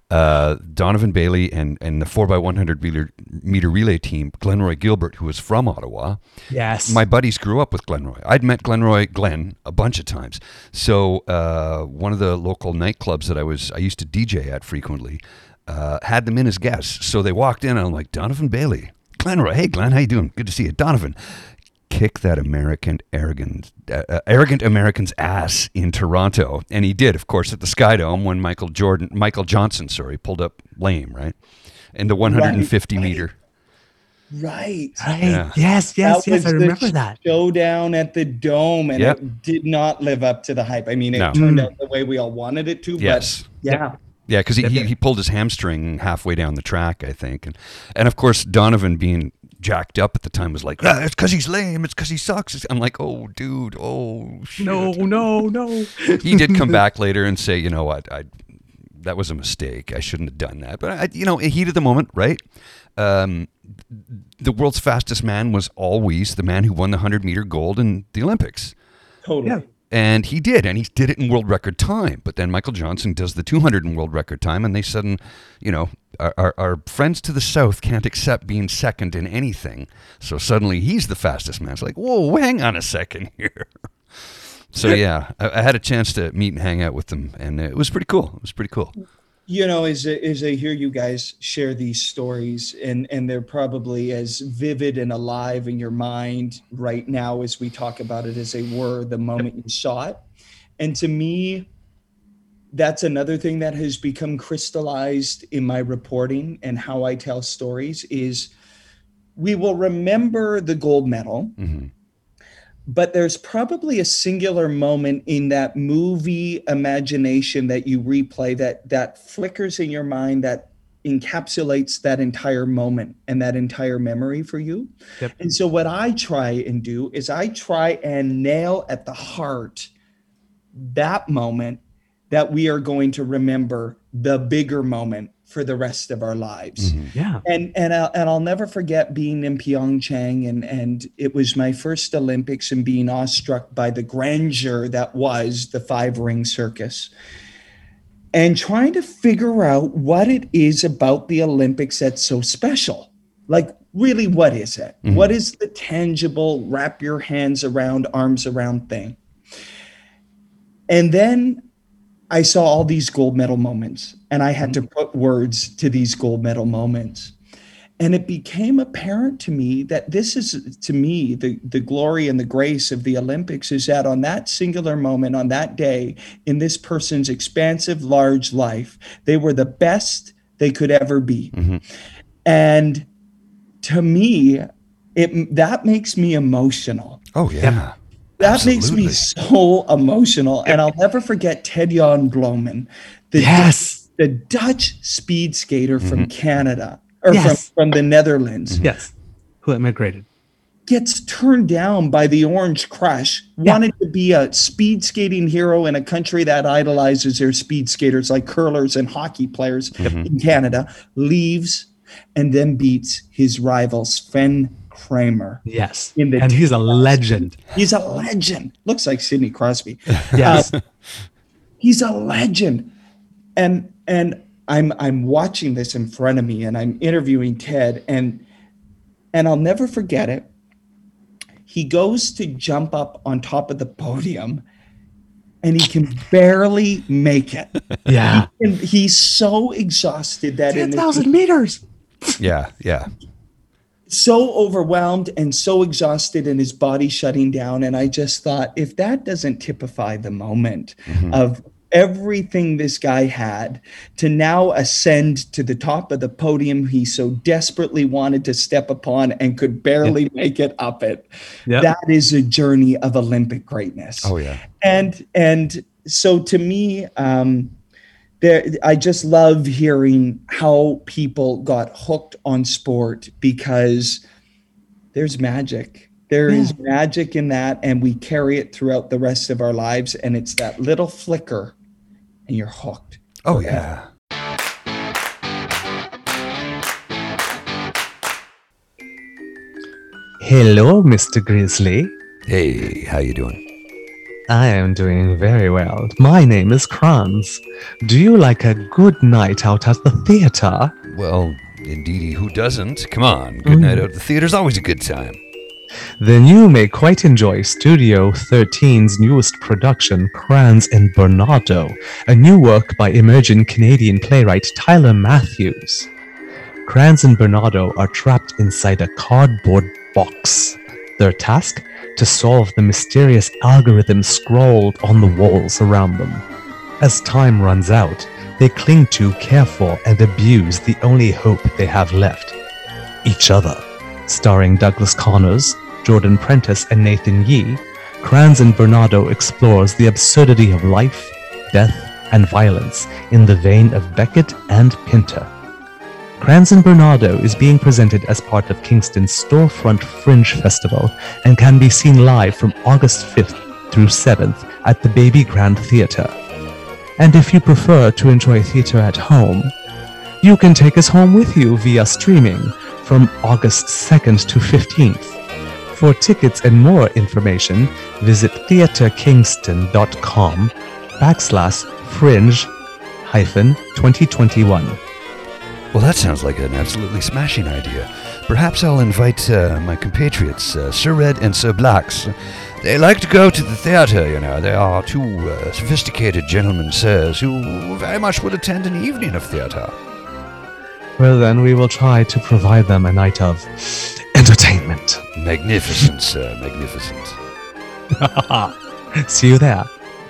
Uh, Donovan Bailey and and the four x one hundred meter meter relay team, Glenroy Gilbert, who was from Ottawa. yes My buddies grew up with Glenroy. I'd met Glenroy Glenn a bunch of times. So uh, one of the local nightclubs that I was I used to DJ at frequently uh, had them in as guests. So they walked in and I'm like Donovan Bailey, Glenroy. Hey Glenn, how you doing? Good to see you, Donovan. Kick that American arrogant uh, uh, arrogant American's ass in Toronto, and he did, of course, at the Sky Dome when Michael Jordan, Michael Johnson, sorry, pulled up lame, right, in the 150 right. meter. Right. right Yeah. yes yes That yes was I the remember that Showdown at the Dome, and Yep. it did not live up to the hype. I mean, it No. turned Mm. out the way we all wanted it to. Yes. But yeah. Yeah, because he, he, he pulled his hamstring halfway down the track, I think, and and of course Donovan being jacked up at the time was like, ah, "It's because he's lame. It's because he sucks." I'm like, "Oh, dude, oh shit." no no no he did come back later and say, "You know what? I that was a mistake. I shouldn't have done that." But I, you know, heat of the moment, right? Um, the world's fastest man was always the man who won the hundred meter gold in the Olympics. Totally. Yeah. And he did, and he did it in world record time. But then Michael Johnson does the 200 in world record time, and they sudden, you know, our, our, our friends to the south can't accept being second in anything. So suddenly he's the fastest man. It's like, whoa, hang on a second here. So yeah, I, I had a chance to meet and hang out with them, and it was pretty cool. It was pretty cool. you know as as i hear you guys share these stories and and they're probably as vivid and alive in your mind right now as we talk about it as they were the moment you saw it and to me that's another thing that has become crystallized in my reporting and how i tell stories is we will remember the gold medal hmm but there's probably a singular moment in that movie imagination that you replay that that flickers in your mind that encapsulates that entire moment and that entire memory for you. Yep. And so what I try and do is I try and nail at the heart that moment that we are going to remember the bigger moment for the rest of our lives. Mm-hmm. Yeah. And and I'll, and I'll never forget being in Pyeongchang and and it was my first Olympics and being awestruck by the grandeur that was the five ring circus. And trying to figure out what it is about the Olympics that's so special. Like really what is it? Mm-hmm. What is the tangible wrap your hands around arms around thing? And then I saw all these gold medal moments and I had to mm-hmm. put words to these gold medal moments. And it became apparent to me that this is, to me, the, the glory and the grace of the Olympics is that on that singular moment, on that day, in this person's expansive, large life, they were the best they could ever be. Mm-hmm. And to me, it that makes me emotional Oh yeah, that makes me so emotional and i'll never forget ted jan bloemen the, yes. the dutch speed skater from mm-hmm. canada or Yes. from, from the netherlands. Mm-hmm. Yes. Who immigrated gets turned down by the orange crush Yeah. wanted to be a speed skating hero in a country that idolizes their speed skaters like curlers and hockey players in canada leaves and then beats his rival sven kramer yes. In the and he's a legend. He's a legend. Looks like sidney crosby. Yes. Uh, he's a legend. And and i'm i'm watching this in front of me and i'm interviewing ted and and i'll never forget it. He goes to jump up on top of the podium and he can barely make it. Yeah. And he's so exhausted that in the, 10,000 meters. Yeah, yeah. So overwhelmed and so exhausted and his body shutting down. And i just thought if that doesn't typify the moment of everything this guy had to now ascend to the top of the podium he so desperately wanted to step upon and could barely make it up it that is a journey of olympic greatness. Oh yeah. and and so to me um there I just love hearing how people got hooked on sport because there's magic. There is Yeah. magic in that and we carry it throughout the rest of our lives and it's that little flicker and you're hooked. Oh yeah. Hello, Mr. Grizzly. Hey, how you doing? I am doing very well. My name is Kranz. Do you like a good night out at the theater? Well, indeedy, who doesn't? Come on, good night mm. out at the theater's always a good time. Then you may quite enjoy Studio 13's newest production, Kranz and Bernardo, a new work by emerging Canadian playwright Tyler Matthews. Kranz and Bernardo are trapped inside a cardboard box. Their task? To solve the mysterious algorithm scrawled on the walls around them. As time runs out, they cling to, care for, and abuse the only hope they have left each other. Starring Douglas Connors, Jordan Prentice, and Nathan Yee, Kranz and Bernardo explores the absurdity of life, death, and violence in the vein of Beckett and Pinter. And Bernardo is being presented as part of Kingston's Storefront Fringe Festival and can be seen live from August 5th through 7th at the Baby Grand Theatre. And if you prefer to enjoy theatre at home, you can take us home with you via streaming from August 2nd to 15th. For tickets and more information, visit theatrekingston.com backslash fringe hyphen 2021. Well, that sounds like an absolutely smashing idea. Perhaps I'll invite uh, my compatriots, uh, Sir Red and Sir Blacks. They like to go to the theatre, you know. They are two uh, sophisticated gentlemen, sirs, who very much would attend an evening of theatre. Well, then we will try to provide them a night of entertainment. Magnificent, sir, magnificent. See you there.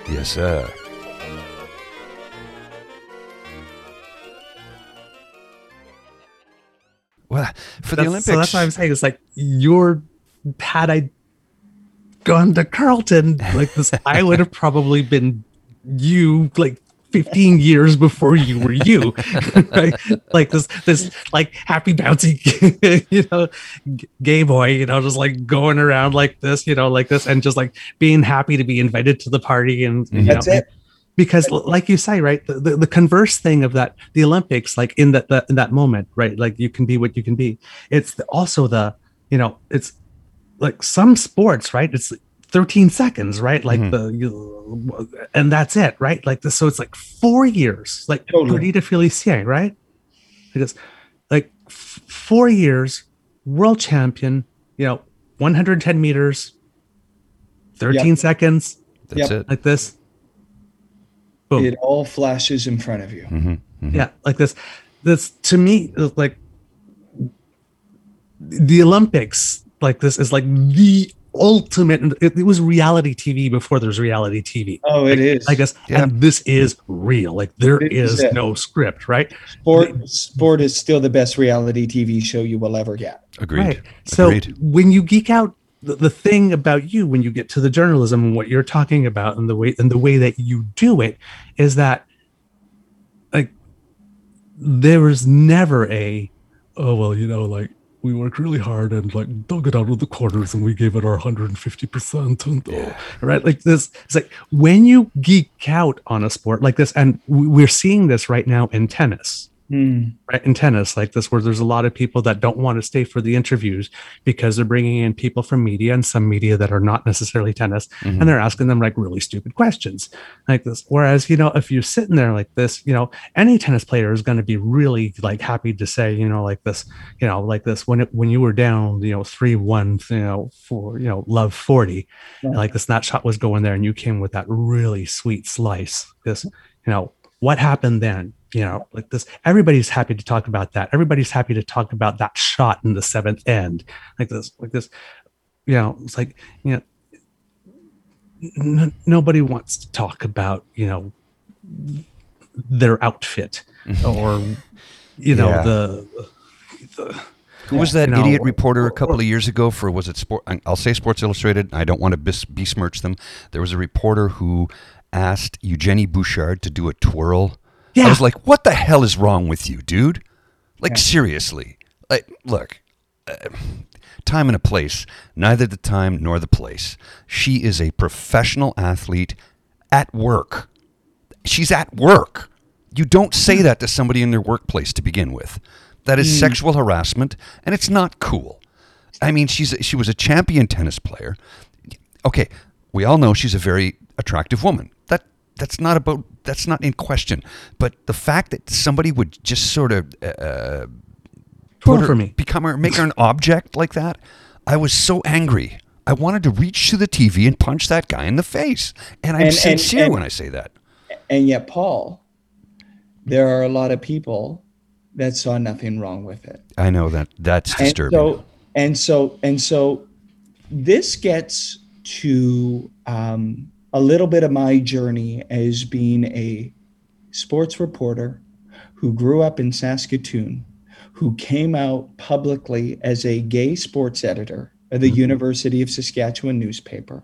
Yes, sir. Well, for the Olympics, So that's what I'm saying. It's like you're had I gone to Carleton like this, I would have probably been you like 15 years before you were you, right? Like this, this like happy bouncy, you know, gay boy, you know, just like going around like this, you know, like this, and just like being happy to be invited to the party, and you That's know, it. Because like you say right the, the, the converse thing of that the olympics like in that, in that moment right like you can be what you can be it's the, also the you know it's like some sports right it's 13 seconds right like Mhm. the you, and that's it right like this so it's like four years like Totally. Perdita Felicien, right because like f- four years world champion you know 110 meters 13 seconds that's Yep. it. like this boom It all flashes in front of you. Mm-hmm. yeah like this this to me like the olympics like this is like the ultimate it, it was reality tv before there's reality tv Oh, it is. i guess Yeah. and this is real like there It is is no script right sport sport is still the best reality TV show you will ever get. Agreed. right so Agreed. when you geek out the, the thing about you when you get to the journalism and what you're talking about and the way and the way that you do it is that like there was never a oh well you know like we worked really hard and like dug it out of the corners and we gave it our 150% and oh, right? Like this it's like when you geek out on a sport like this and we're seeing this right now in tennis Hmm. right in tennis like this where there's a lot of people that don't want to stay for the interviews because they're bringing in people from media and some media that are not necessarily tennis Mhm. and they're asking them like really stupid questions like this whereas you know if you're sitting there like this you know any tennis player is going to be really like happy to say you know like this you know like this when it when you were down you know 3-1 you know for you know love 40 Yeah. like this that shot was going there and you came with that really sweet slice this you know what happened then you know like this everybody's happy to talk about that everybody's happy to talk about that shot in the seventh end like this like this you know it's like you know n- nobody wants to talk about you know their outfit mm-hmm. or you know Yeah. the, the Who was that you know, idiot reporter a couple of years ago for was it sport? I'll say Sports Illustrated. I don't want to bis- besmirch them. There was a reporter who asked Eugenie Bouchard to do a twirl I was like, what the hell is wrong with you, dude? Like, Yeah. seriously. Like, look, uh, time and a place, neither the time nor the place. She is a professional athlete at work. She's at work. You don't say that to somebody in their workplace to begin with. That is sexual harassment, and it's not cool. I mean, she's she was a champion tennis player. Okay, we all know she's a very attractive woman. That that's not about that's not in question. But the fact that somebody would just sort of uh, put her, for me. become her, make her an object like that, I was so angry. I wanted to reach to the TV and punch that guy in the face. And I'm And- and- sincere and- when I say that. And yet, Paul, there are a lot of people that saw nothing wrong with it. I know that that's And disturbing. so, and so, and so, this gets to um, a little bit of my journey as being a sports reporter who grew up in Saskatoon, who came out publicly as a gay sports editor at the University of Saskatchewan newspaper.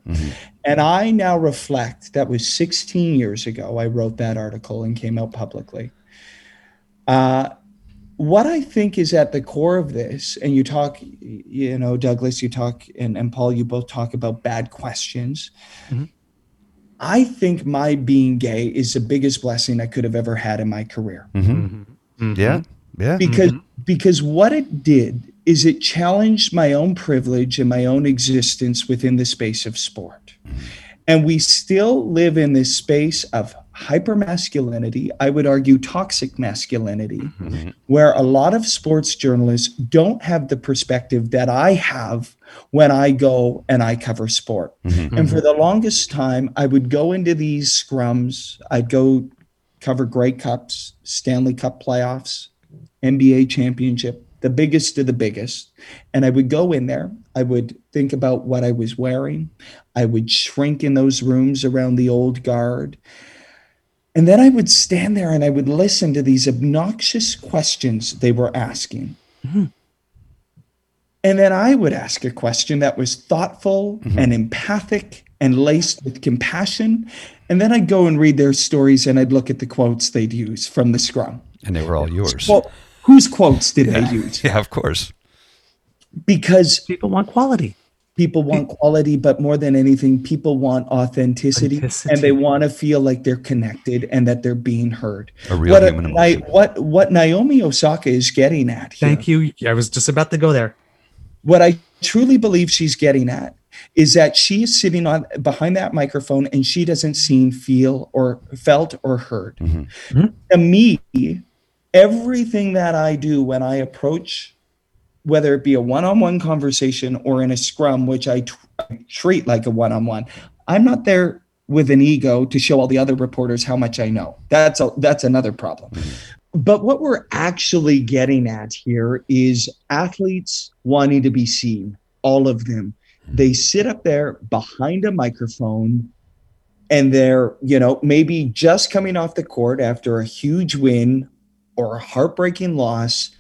And I now reflect that was 16 years ago. I wrote that article and came out publicly. Uh, what I think is at the core of this, and you talk, you know, Douglas, you talk, and, and Paul, you both talk about bad questions. Mhm. I think my being gay is the biggest blessing I could have ever had in my career Mhm. Mhm. Yeah, yeah. because because what it did is it challenged my own privilege and my own existence within the space of sport and we still live in this space of hypermasculinity i would argue toxic masculinity Mhm. where a lot of sports journalists don't have the perspective that i have when i go and i cover sport Mhm. and for the longest time, I would go into these scrums. I'd go cover Grey Cups, Stanley Cup playoffs, NBA championship, the biggest of the biggest. And I would go in there. I would think about what I was wearing. I would shrink in those rooms around the old guard. And then I would stand there and I would listen to these obnoxious questions they were asking. Mm-hmm. And then I would ask a question that was thoughtful mm-hmm. and empathic and laced with compassion. And then I'd go and read their stories and I'd look at the quotes they'd use from the scrum. And they were all yours. Well, whose quotes did they use? Yeah, of course. Because People want quality. People want quality, but more than anything, people want authenticity, Authenticity. and they want to feel like they're connected and that they're being heard. A real what, human Ni- emotion. what what Naomi Osaka is getting at here Thank you. I was just about to go there. what I truly believe she's getting at is that she is sitting on behind that microphone and she doesn't seem, feel, or felt or heard. Mhm. Mhm. To me, everything that I do when I approach, whether it be a one-on-one conversation or in a scrum, which I, treat like a one-on-one, I'm not there with an ego to show all the other reporters how much I know. That's a, that's another problem. Mm-hmm. But what we're actually getting at here is athletes wanting to be seen, all of them. Mm-hmm. They sit up there behind a microphone and they're, you know, maybe just coming off the court after a huge win or a heartbreaking loss,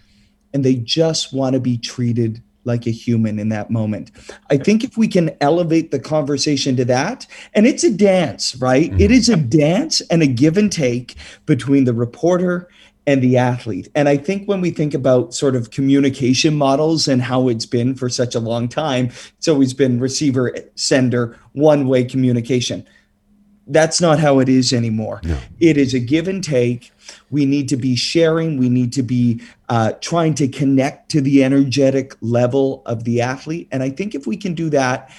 and they just want to be treated like a human in that moment. I think if we can elevate the conversation to that, and it's a dance, right? Mm-hmm. It is a dance and a give and take between the reporter and the athlete. And I think when we think about sort of communication models and how it's been for such a long time, it's always been receiver, sender, one way communication. That's not how it is anymore. No. It is a give and take. We need to be sharing. We need to be uh, trying to connect to the energetic level of the athlete. And I think if we can do that,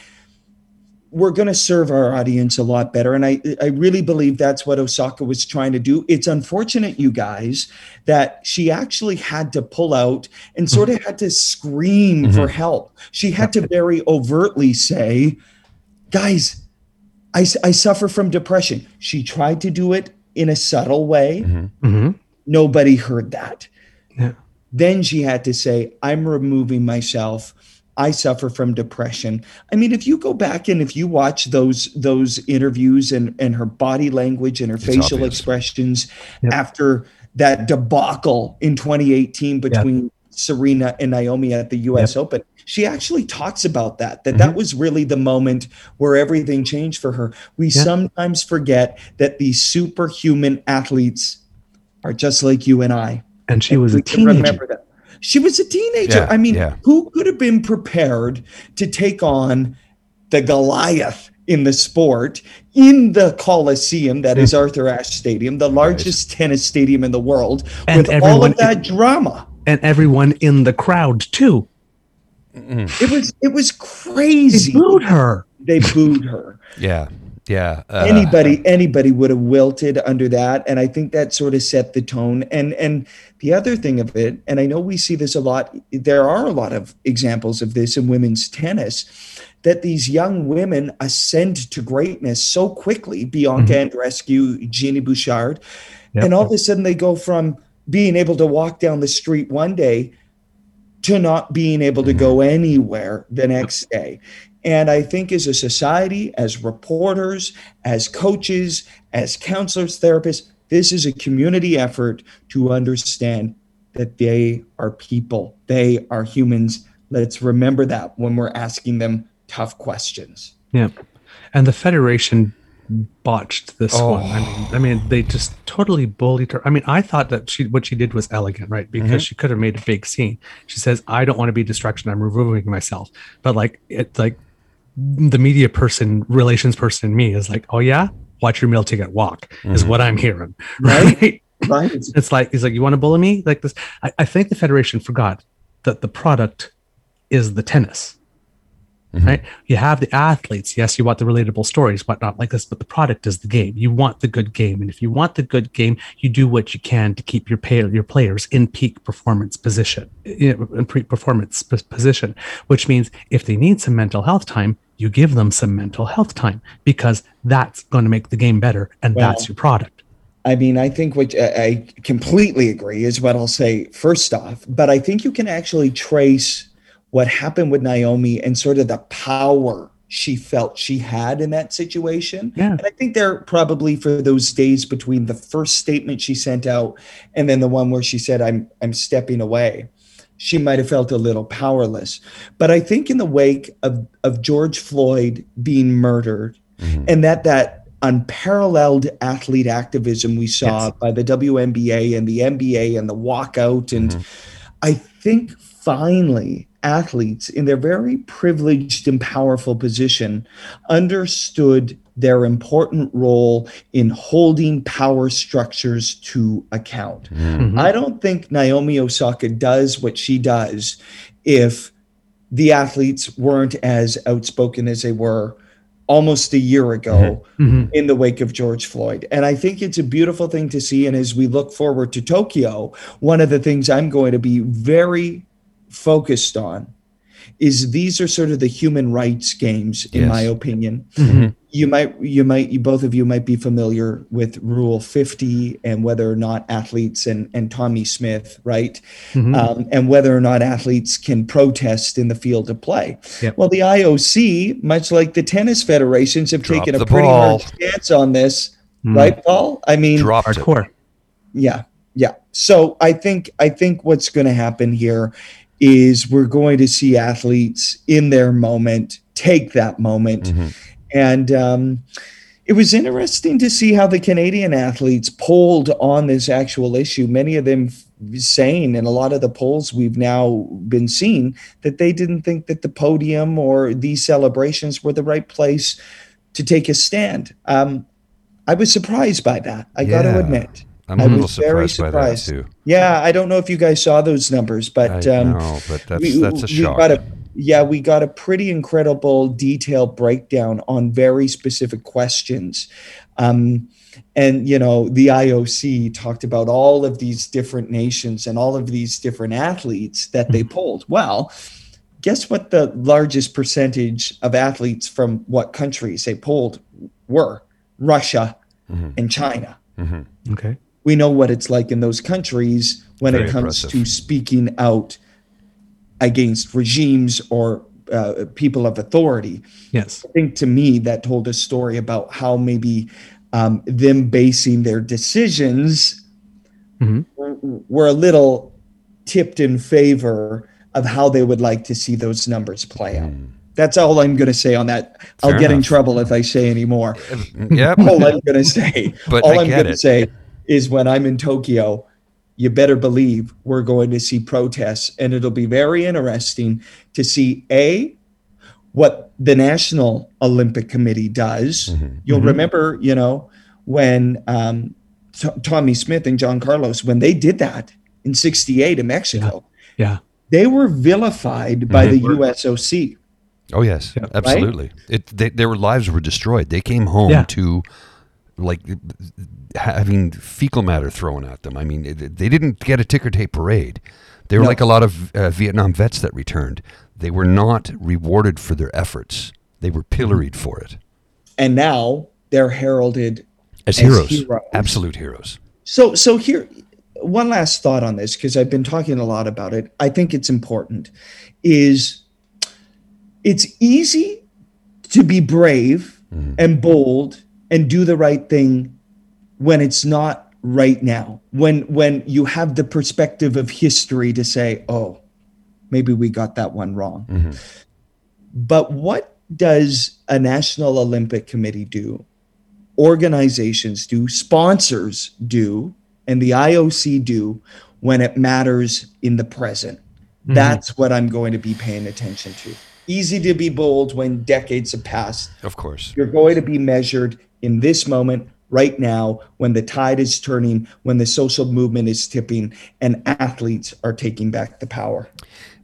we're going to serve our audience a lot better. And I, I really believe that's what Osaka was trying to do. It's unfortunate, you guys, that she actually had to pull out and sort of had to scream for help. She had to very overtly say, guys, I, I suffer from depression. She tried to do it in a subtle way. Mm-hmm. Nobody heard that. Yeah. Then she had to say, I'm removing myself. I suffer from depression. I mean, if you go back and if you watch those those interviews and, and her body language and her facial obvious. expressions Yep. after that debacle in 2018 between Serena and Naomi at the US Open, she actually talks about that, that that mm-hmm. was really the moment where everything changed for her. We Yeah. sometimes forget that these superhuman athletes are just like you and I. And she was a teenager. She was a teenager. Yeah, I mean, yeah. who could have been prepared to take on the Goliath in the sport in the Coliseum, that is mm-hmm. Arthur Ashe Stadium, the largest tennis stadium in the world, And with all of that drama? And everyone in the crowd too. It was it was crazy. They crazy. booed her. They booed her. Yeah. Yeah. Uh, anybody anybody would have wilted under that and i think that sort of set the tone and and the other thing of it and i know we see this a lot there are a lot of examples of this in women's tennis that these young women ascend to greatness so quickly bianca andrescu genie bouchard Yep. and all of a sudden they go from being able to walk down the street one day to not being able to go mm-hmm. anywhere the next day. And I think as a society, as reporters, as coaches, as counselors, therapists, this is a community effort to understand that they are people, they are humans. Let's remember that when we're asking them tough questions. Yeah. And the Federation botched this Oh. one. I mean, I mean, they just totally bullied her. I mean, I thought that she what she did was elegant, right? Because mm-hmm. she could have made a big scene. She says, "I don't want to be distraction. I'm removing myself." But like, it's like the media person, relations person in me is like, "Oh yeah, watch your meal ticket walk," is mm-hmm. what I'm hearing, right? Right? it's like he's like, "You want to bully me like this?" I, I think the Federation forgot that the product is the tennis Mm-hmm. right? You have the athletes. Yes, you want the relatable stories, whatnot like this, but the product is the game. You want the good game, and if you want the good game, you do what you can to keep your pay, your players in peak performance position, in peak performance p- position. Which means if they need some mental health time, you give them some mental health time because that's going to make the game better, and Well, that's your product. I mean, I think what I completely agree is what I'll say first off, but I think you can actually trace what happened with Naomi and sort of the power she felt she had in that situation. Yeah. And I think there probably for those days between the first statement she sent out and then the one where she said, I'm I'm stepping away. She might have felt a little powerless. But I think in the wake of, of George Floyd being murdered mm-hmm. and that that unparalleled athlete activism we saw Yes. by the WNBA and the NBA and the walkout and mm-hmm. I think finally athletes in their very privileged and powerful position understood their important role in holding power structures to account. Mhm. I don't think Naomi Osaka does what she does if the athletes weren't as outspoken as they were almost a year ago Mhm. in the wake of George Floyd. And I think it's a beautiful thing to see. And as we look forward to Tokyo, one of the things I'm going to be very focused on is these are sort of the human rights games, in Yes. my opinion. Mhm. You might, you might, you, both of you might be familiar with Rule 50 and whether or not athletes and, and Tommie Smith, right? Mhm. um, and whether or not athletes can protest in the field of play. Yep. Well, the IOC, much like the tennis federations, have Drop taken a pretty ball. hard stance on this, Mm. right, Paul? I mean, Dropped it. Hardcore. yeah, yeah. So I think I think what's going to happen here is we're going to see athletes in their moment take that moment, Mhm. and um, it was interesting to see how the Canadian athletes polled on this actual issue. Many of them saying in a lot of the polls we've now been seeing that they didn't think that the podium or these celebrations were the right place to take a stand. Um, I was surprised by that. I got to admit. I'm I a little was very surprised, by that too. Yeah, I don't know if you guys saw those numbers, but I um, know, but that's we- that's a we shock. got a- yeah, we got a pretty incredible detailed breakdown on very specific questions. Um, and, you know, the IOC talked about all of these different nations and all of these different athletes that they polled. Well, guess what the largest percentage of athletes from what countries they polled were? Russia Mhm. and China Mhm. Okay. We know what it's like in those countries when Very it comes impressive. to speaking out against regimes or uh, people of authority. Yes. I think to me that told a story about how maybe um, them basing their decisions Mhm. were a little tipped in favor of how they would like to see those numbers play out. That's all I'm going to say on that. I'll Fair get in trouble if I say any more. Yep. all I'm going to say. But all I I'm get going to say is when I'm in Tokyo, you better believe we're going to see protests. And it'll be very interesting to see A, what the National Olympic Committee does. Mm-hmm. You'll Mhm. remember, you know, when um, T- Tommie Smith and John Carlos, when they did that in 68 in Mexico, Yeah. they were vilified by the USOC. Oh yes, Yep. absolutely. It they, their lives were destroyed. They came home Yeah. to like uh, having fecal matter thrown at them. I mean, they didn't get a ticker tape parade. They were No. like a lot of uh, Vietnam vets that returned. They were not rewarded for their efforts. They were mm-hmm. pilloried for it And now they're heralded as, As heroes, heroes. absolute heroes. So, so here, one last thought on this because I've been talking a lot about it. I think it's important. Is it's easy to be brave mm-hmm. and bold and do the right thing when it's not right now. When when you have the perspective of history to say, "Oh, maybe we got that one wrong." Mm-hmm. But what does a National Olympic Committee do organizations do, sponsors do, and the IOC do when it matters in the present. Mm-hmm. That's what I'm going to be paying attention to. Easy to be bold when decades have passed. Of course. You're going to be measured in this moment, right now, when the tide is turning, when the social movement is tipping, and athletes are taking back the power.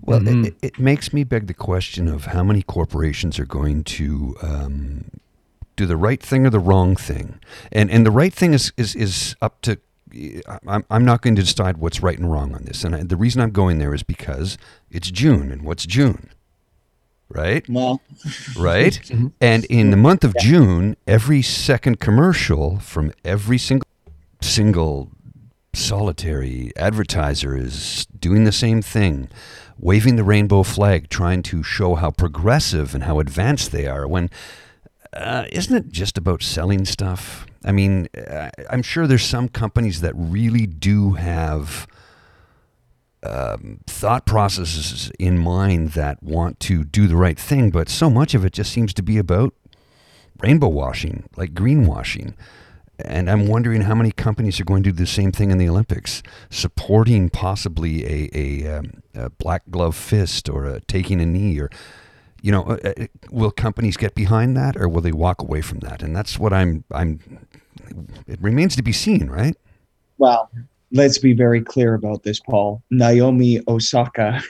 Well, it, it makes me beg the question of how many corporations are going to um, do the right thing or the wrong thing, and and the right thing is is, is up to. I'm, I'm not going to decide what's right and wrong on this, and I, the reason I'm going there is because it's June, and what's June, right? Well, right? And in the month of June, every second commercial from every single single solitary advertiser is doing the same thing, waving the rainbow flag, trying to show how progressive and how advanced they are. When uh, isn't it just about selling stuff? I mean, uh, I'm sure there's some companies that really do have um, thought processes in mind that want to do the right thing, but so much of it just seems to be about rainbow washing, like greenwashing. And I'm wondering how many companies are going to do the same thing in the Olympics, supporting possibly a, a, um, a black glove fist or a taking a knee, or you know, uh, uh, will companies get behind that, or will they walk away from that? And that's what I'm. I'm. It remains to be seen, right? well, let's be very clear about this, Paul. Naomi Osaka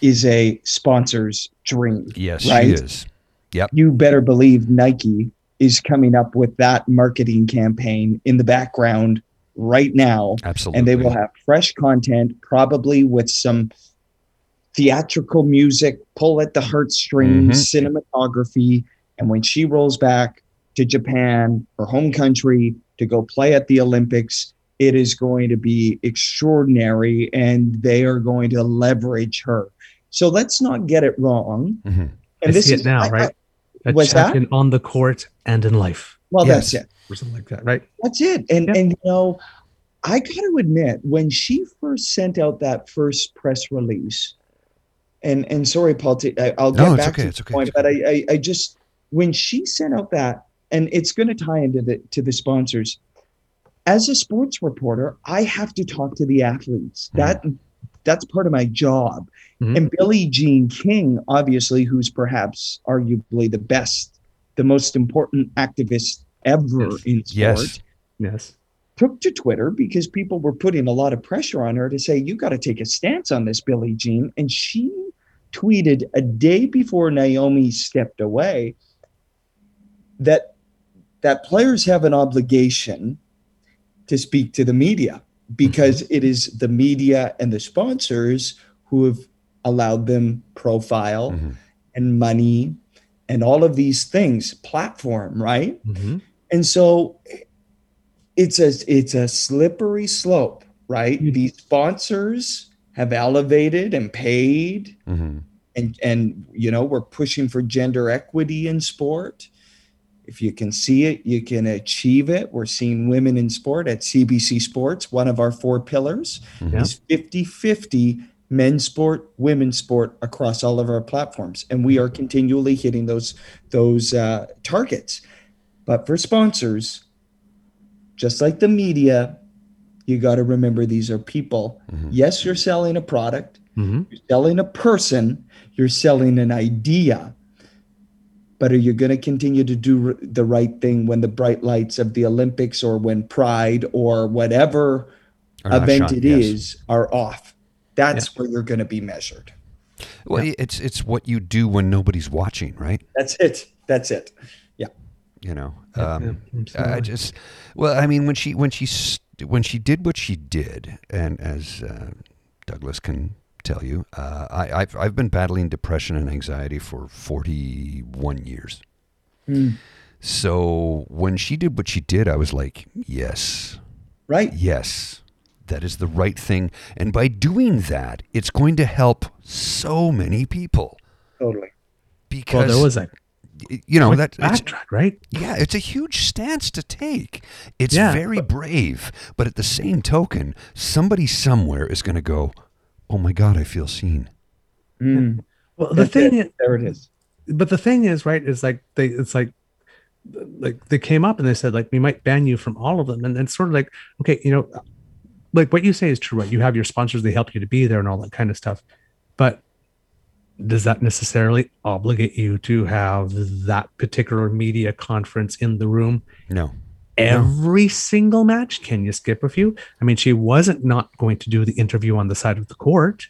is a sponsor's dream. Yes, Right. she is. Yep. you better believe Nike is coming up with that marketing campaign in the background right now. Absolutely. And they will have fresh content, probably with some theatrical music, pull at the heartstrings, mm-hmm. cinematography. And when she rolls back to Japan, her home country, to go play at the Olympics, it is going to be extraordinary and they are going to leverage her. So let's not get it wrong. Mhm. And I see it now, I- I- right? A what's that? on the court and in life, well, Yes. that's it. or something like that, right? That's it. And Yeah. and you know, I got to admit, when she first sent out that first press release, and and sorry, Paul, to, I, I'll get No, back okay, to it's the okay, point, it's but I, I I just when she sent out that, and it's going to tie into the to the sponsors. As a sports reporter, I have to talk to the athletes. Mhm. That that's part of my job. Mhm. And Billie Jean King, obviously, who's perhaps arguably the best, the most important activist ever Yes. in sport Yes. Yes. took to Twitter because people were putting a lot of pressure on her to say, you got to take a stance on this, Billie Jean. And she tweeted a day before Naomi stepped away that that players have an obligation to speak to the media because it is the media and the sponsors who have allowed them profile Mhm. and money and all of these things platform right Mhm. and so it's a it's a slippery slope, right? Mhm. These sponsors have elevated and paid Mhm. and and you know, we're pushing for gender equity in sport. If you can see it, you can achieve it. We're seeing women in sport at CBC Sports. One of our four pillars Yeah. is 50 50 men's sport, women's sport across all of our platforms. And we are continually hitting those, those uh, targets. But for sponsors, just like the media, you got to remember these are people. Mm-hmm. Yes, you're selling a product, mm-hmm. you're selling a person, you're selling an idea. But are you going to continue to do r- the right thing when the bright lights of the Olympics or when Pride or whatever Are event shone, it yes. is are off? That's where you're going to be measured. Well, it's it's what you do when nobody's watching, right? That's it. That's it. Yeah. You know, Yeah, um, yeah, I just well, I mean, when she when she st- when she did what she did, and as uh, Douglas can tell you, uh, I, I've I've been battling depression and anxiety for forty one years. So when she did what she did, I was like, yes, Right. yes, that is the right thing, and by doing that, it's going to help so many people Totally. because well, there was a you know quick that backtrack, right? yeah, it's a huge stance to take. It's Yeah, very brave, but at the same token, somebody somewhere is going to go, "Oh my god, I feel seen." Mm. Well, the That's thing it. is, There it is. but the thing is, right, is like they, it's like, like they came up and they said like we might ban you from all of them, and it's sort of like okay, you know, like what you say is true, right? You have your sponsors, they help you to be there and all that kind of stuff, but does that necessarily obligate you to have that particular media conference in the room No, every single match? Can you skip a few? I mean, she wasn't not going to do the interview on the side of the court,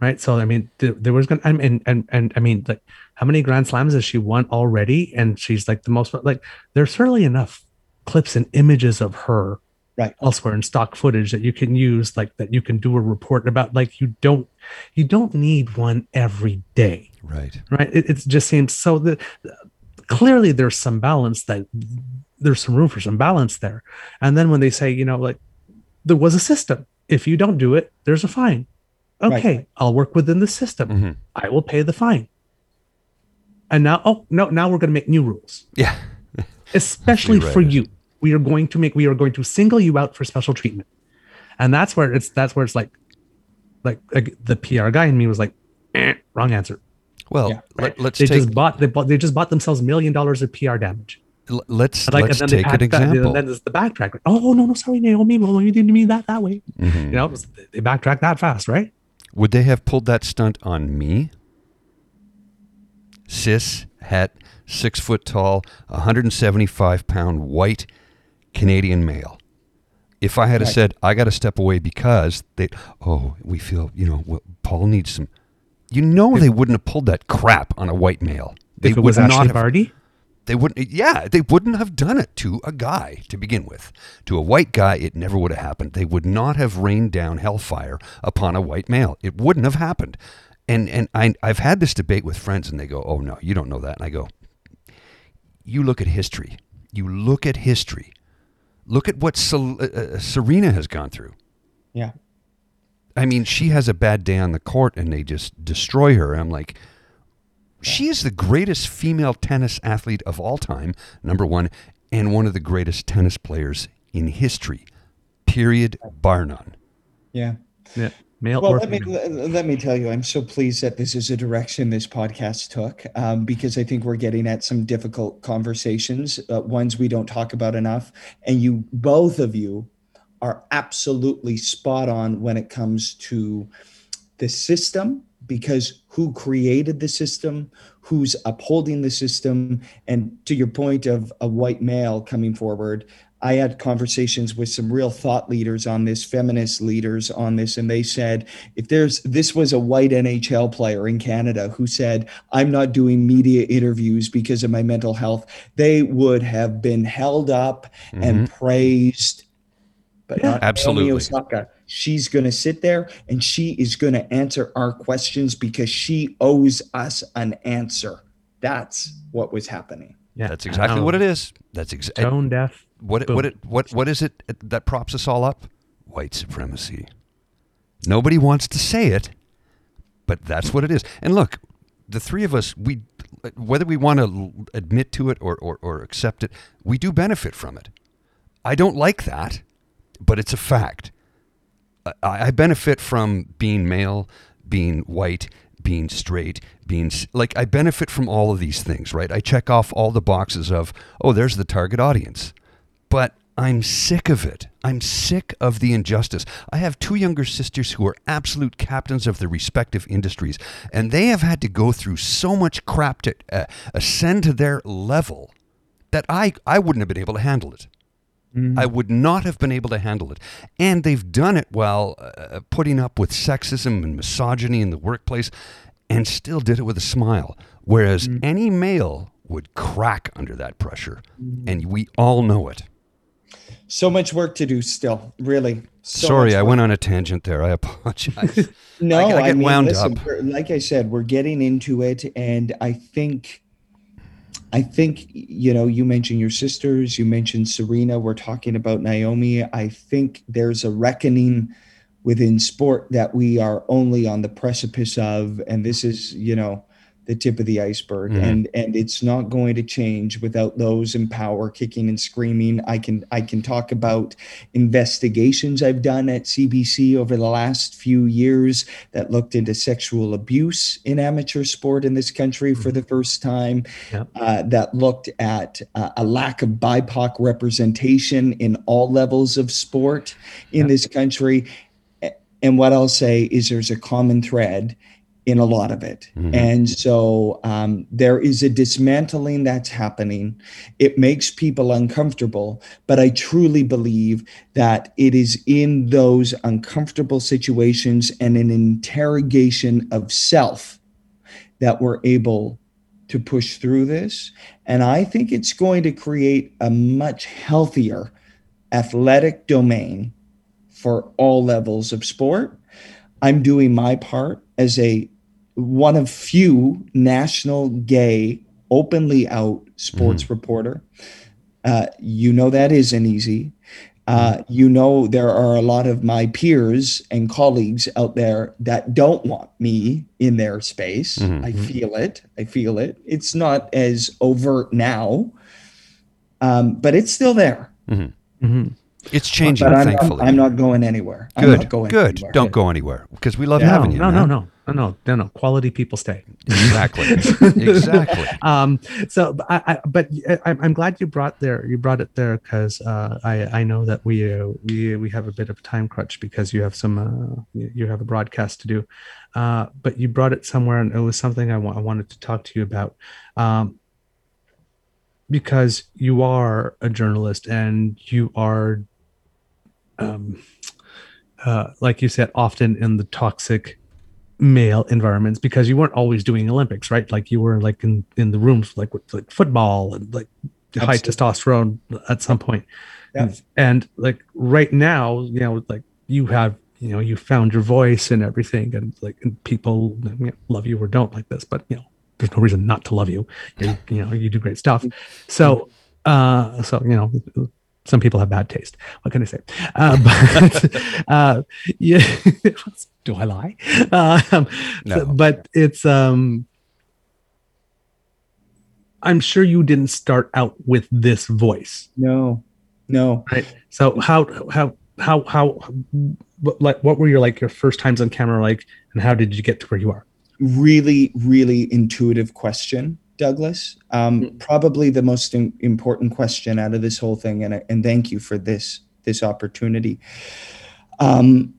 right? So I mean, th- there was going to, and and and I mean, like, how many Grand Slams has she won already? And she's like the most like. There's certainly enough clips and images of her Right. elsewhere in stock footage that you can use like that you can do a report about like you don't you don't need one every day right? right it, it just seems so that clearly there's some balance that there's some room for some balance there. And then when they say you know like there was a system. If you don't do it there's a fine. Okay Right. i'll work within the system. Mhm. i will pay the fine. And now oh no now we're going to make new rules. Yeah, especially for you. We are going to make we are going to single you out for special treatment. And that's where it's that's where it's like like, like the pr guy in me was like eh, wrong answer. Well, Yeah, let, us they take just bought they bought they just bought themselves a million dollars of PR damage. Let's Like let's take an example. and then there's the backtrack. Oh no no sorry Naomi, well you didn't mean that that way. Mhm. You know, was, they backtrack that fast, right? Would they have pulled that stunt on me? Cis, het, six foot tall, 175 pound white Canadian male. If I had Right. said, I got to step away because they, oh, we feel, you know, well, Paul needs some, you know, they wouldn't have pulled that crap on a white male. They if it would was not Ashleigh have Barty, they wouldn't yeah they wouldn't have done it to a guy to begin with. To a white guy it never would have happened. They would not have rained down hellfire upon a white male. It wouldn't have happened. And and I, i've had this debate with friends and they go oh no you don't know that. And i go you look at history. You look at history. Look at what Sel- uh, uh, serena has gone through. Yeah. I mean, she has a bad day on the court and they just destroy her. I'm like, she is the greatest female tennis athlete of all time, number one, and one of the greatest tennis players in history, period, bar none. Yeah. yeah, male Well, let me let me tell you, I'm so pleased that this is a direction this podcast took um, because I think we're getting at some difficult conversations, uh, ones we don't talk about enough, and you both of you are absolutely spot on when it comes to the system because who created the system who's upholding the system and to your point of a white male coming forward i had conversations with some real thought leaders on this feminist leaders on this and they said if there's this was a white nhl player in canada who said i'm not doing media interviews because of my mental health they would have been held up and mm-hmm. praised but not Naomi Absolutely. Osaka. She's going to sit there and she is going to answer our questions because she owes us an answer. That's what was happening. yeah, That's exactly what it is. That's exactly Tone deaf. what it, what it what what is it that props us all up? White supremacy. Nobody wants to say it, but that's what it is. And look, the three of us, we whether we want to admit to it or, or, or accept it, we do benefit from it. I don't like that, but it's a fact. I, benefit from being male, being white, being straight, being like I benefit from all of these things, right? I check off all the boxes of, oh, there's the target audience. But I'm sick of it. I'm sick of the injustice. I have two younger sisters who are absolute captains of their respective industries, and they have had to go through so much crap to uh, ascend to their level that I, I wouldn't have been able to handle it. Mm-hmm. I would not have been able to handle it. And they've done it while uh, putting up with sexism and misogyny in the workplace and still did it with a smile. Whereas Mm. any male would crack under that pressure. Mm. And we all know it. So much work to do still, really. So Sorry, I went on a tangent there. I apologize. No, I- I I, get mean, wound listen, up. like I said, we're getting into it, and I think, I think you know, you mentioned your sisters, you mentioned Serena. We're talking about Naomi. I think there's a reckoning within sport that we are only on the precipice of, and this is, you know, the tip of the iceberg, Mhm. and and it's not going to change without those in power kicking and screaming. I can I can talk about investigations I've done at CBC over the last few years that looked into sexual abuse in amateur sport in this country for the first time, Yeah. uh, that looked at uh, a lack of BIPOC representation in all levels of sport in Yeah. this country. And what I'll say is there's a common thread in a lot of it. Mhm. And so um, there is a dismantling that's happening. It makes people uncomfortable, but I truly believe that it is in those uncomfortable situations and an interrogation of self that we're able to push through this. And I think it's going to create a much healthier athletic domain for all levels of sport. I'm doing my part as a one of few national gay openly out sports reporter. Uh, you know that isn't easy. Uh, you know there are a lot of my peers and colleagues out there that don't want me in their space. Mhm. I feel it. I feel it. It's not as overt now, um, but it's still there. Mhm. It's changing, but I'm thankfully. not, I'm not going anywhere. I'm good. not going good. anywhere. Don't go anywhere because we love No, having you. no, no, man. no, no, no, no, no. Quality people stay. Exactly. exactly. um so but I, I but I, i'm glad you brought there you brought it there because uh i i know that we uh, we we have a bit of a time crunch because you have some uh you you have a broadcast to do uh but you brought it somewhere and it was something i, wa- I wanted to talk to you about um because you are a journalist and you are um uh like you said often in the toxic male environments because you weren't always doing Olympics, right? Like you were like in in the rooms like with like football and like high testosterone at some point. Yeah. And, and like right now, you know, like you have you know you found your voice and everything, and like and people you know, love you or don't like this, but you know there's no reason not to love you. You, you know you do great stuff. So uh so you know some people have bad taste. What can I say? Uh, but uh, yeah, do I lie? Um, No. but it's um, I'm sure you didn't start out with this voice, No, no. right? So how how how how like what were your like your first times on camera like, and how did you get to where you are? really, really intuitive question, Douglas. Um, probably the most im- important question out of this whole thing, and and thank you for this this opportunity. Um,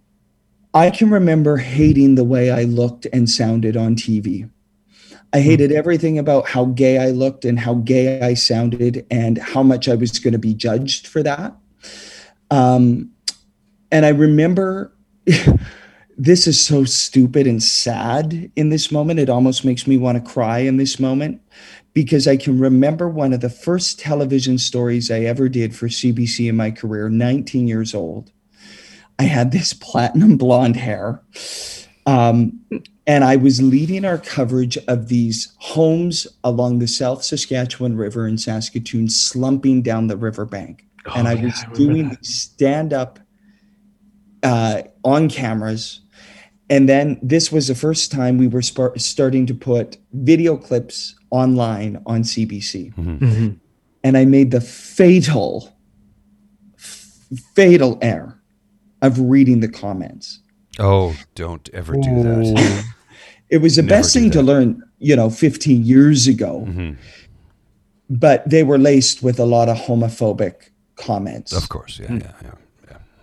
I can remember hating the way I looked and sounded on TV. I hated everything about how gay I looked and how gay I sounded and how much I was going to be judged for that. Um, and I remember this is so stupid and sad in this moment. It almost makes me want to cry in this moment because I can remember one of the first television stories I ever did for CBC in my career, 19 years old. I had this platinum blonde hair. Um, and I was leading our coverage of these homes along the South Saskatchewan River in Saskatoon, slumping down the riverbank. and Oh, I yeah, was remember doing stand up uh, on cameras. And then this was the first time we were spar- starting to put video clips online on CBC. Mhm. And I made the fatal, f- fatal error of reading the comments. Oh, don't ever do that. It was the Never best do thing to learn, you know, 15 years ago. Mhm. but they were laced with a lot of homophobic comments. Of course, yeah, yeah, yeah.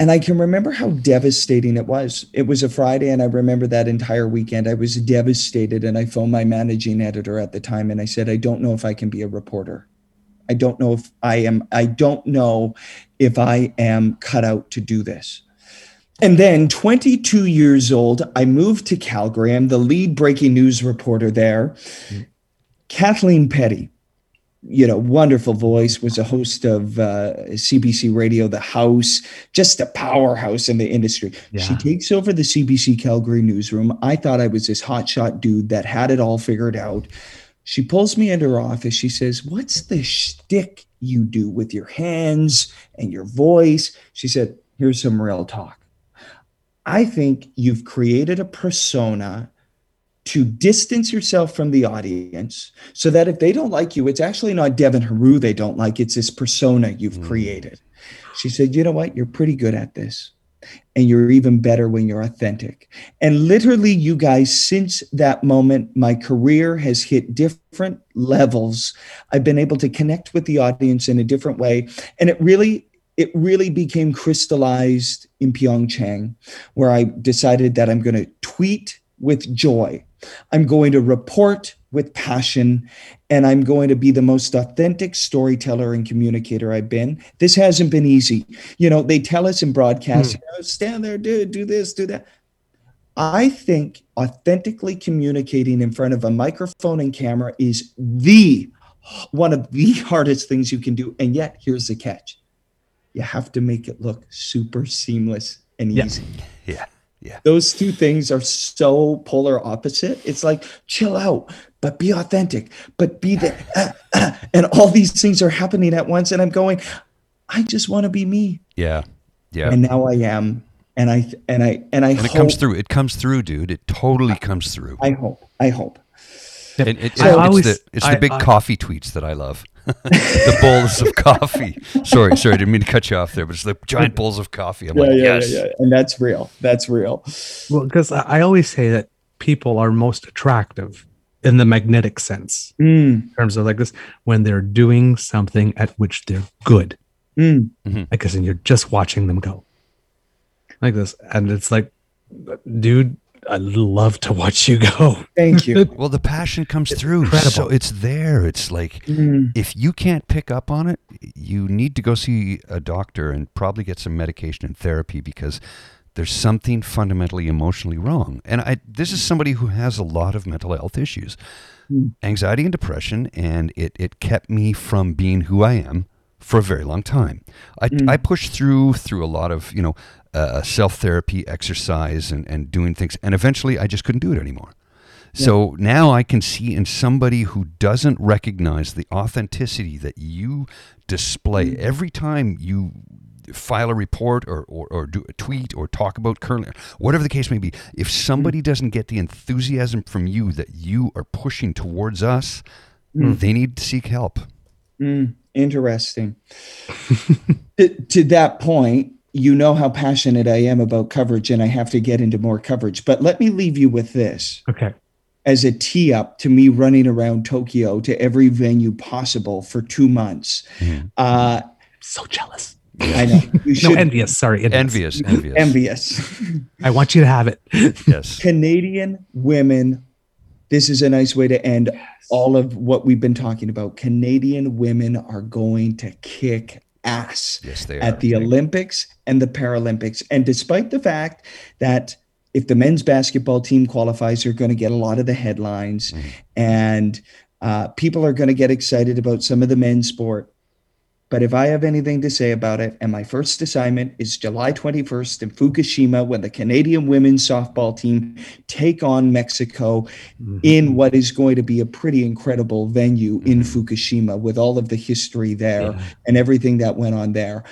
And I can remember how devastating it was. It was a Friday, and I remember that entire weekend. I was devastated, and I phoned my managing editor at the time, and I said, "I don't know if I can be a reporter. I don't know if I am. I don't know if I am cut out to do this." And then, 22 years old, I moved to Calgary. I'm the lead breaking news reporter there. Mm-hmm. Kathleen Petty, you know, wonderful voice, was a host of uh, CBC Radio, The House, just a powerhouse in the industry. Yeah. She takes over the CBC Calgary newsroom. I thought I was this hotshot dude that had it all figured out. She pulls me into her office. She says, What's the shtick you do with your hands and your voice? She said, Here's some real talk. I think you've created a persona to distance yourself from the audience so that if they don't like you, it's actually not Devin Heroux they don't like, it's this persona you've mm. created. She said, You know what? You're pretty good at this. And you're even better when you're authentic. And literally, you guys, since that moment, my career has hit different levels. I've been able to connect with the audience in a different way. And it really, it really became crystallized in Pyeongchang, where I decided that I'm going to tweet with joy. I'm going to report with passion and I'm going to be the most authentic storyteller and communicator I've been. This hasn't been easy. You know, they tell us in broadcast, hmm. know, stand there, do, do this, do that. I think authentically communicating in front of a microphone and camera is the one of the hardest things you can do. And yet, here's the catch you have to make it look super seamless and easy. Yeah. Yeah. Yeah. Those two things are so polar opposite. It's like chill out, but be authentic, but be the uh, uh, and all these things are happening at once and I'm going I just want to be me. Yeah. Yeah. And now I am and I and I and I and it comes through. It comes through, dude. It totally comes through. I hope. I hope. And it, so, it's, always, the, it's I, the big I, coffee tweets that I love. The bowls of coffee. Sorry, sorry, I didn't mean to cut you off there, but it's the giant bowls of coffee. I'm yeah, like, yeah, yes. Yeah, yeah, and that's real. That's real. Well, because I always say that people are most attractive in the magnetic sense, mm. in terms of like this, when they're doing something at which they're good. Mm. Mm-hmm. I guess, and you're just watching them go like this, and it's like, dude, I love to watch you go. Thank you. well, the passion comes it's through. Incredible. So it's there. It's like mm. if you can't pick up on it, you need to go see a doctor and probably get some medication and therapy because there's something fundamentally emotionally wrong. And I this is somebody who has a lot of mental health issues. Mm. Anxiety and depression and it it kept me from being who I am for a very long time. I, mm. I pushed through through a lot of you know uh, self therapy, exercise, and, and doing things. And eventually I just couldn't do it anymore. Yeah. So now I can see in somebody who doesn't recognize the authenticity that you display mm-hmm. every time you file a report or, or, or, do a tweet or talk about currently, whatever the case may be, if somebody mm. doesn't get the enthusiasm from you that you are pushing towards us, mm. they need to seek help. Mm. Interesting. to, to that point, you know how passionate I am about coverage, and I have to get into more coverage. But let me leave you with this. Okay. As a tee up to me running around Tokyo to every venue possible for two months. Mm. Uh, so jealous. I know. You should, no, envious. Sorry. Envious. Envious. Envious. I want you to have it. yes. Canadian women. This is a nice way to end yes. all of what we've been talking about. Canadian women are going to kick ass yes, at the Olympics and the Paralympics. And despite the fact that if the men's basketball team qualifies, they're going to get a lot of the headlines, mm-hmm. and uh, people are going to get excited about some of the men's sport. But if I have anything to say about it, and my first assignment is July 21st in Fukushima when the Canadian women's softball team take on Mexico mm-hmm. in what is going to be a pretty incredible venue mm-hmm. in Fukushima with all of the history there yeah. and everything that went on there.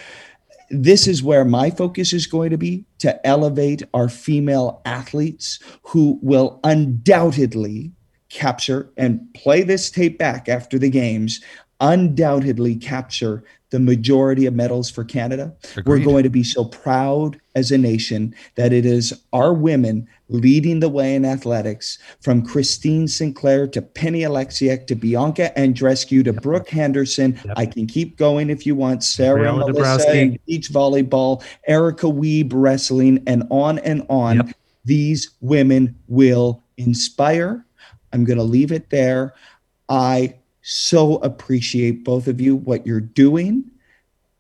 This is where my focus is going to be to elevate our female athletes who will undoubtedly capture and play this tape back after the games undoubtedly capture the majority of medals for Canada. Agreed. We're going to be so proud as a nation that it is our women leading the way in athletics from Christine Sinclair to Penny Oleksiak to Bianca Andreescu to Brooke Henderson. Yep. I can keep going if you want. Sarah Gabriella Melissa and beach volleyball, Erica Wiebe wrestling, and on and on. Yep. These women will inspire. I'm going to leave it there. I so appreciate both of you, what you're doing.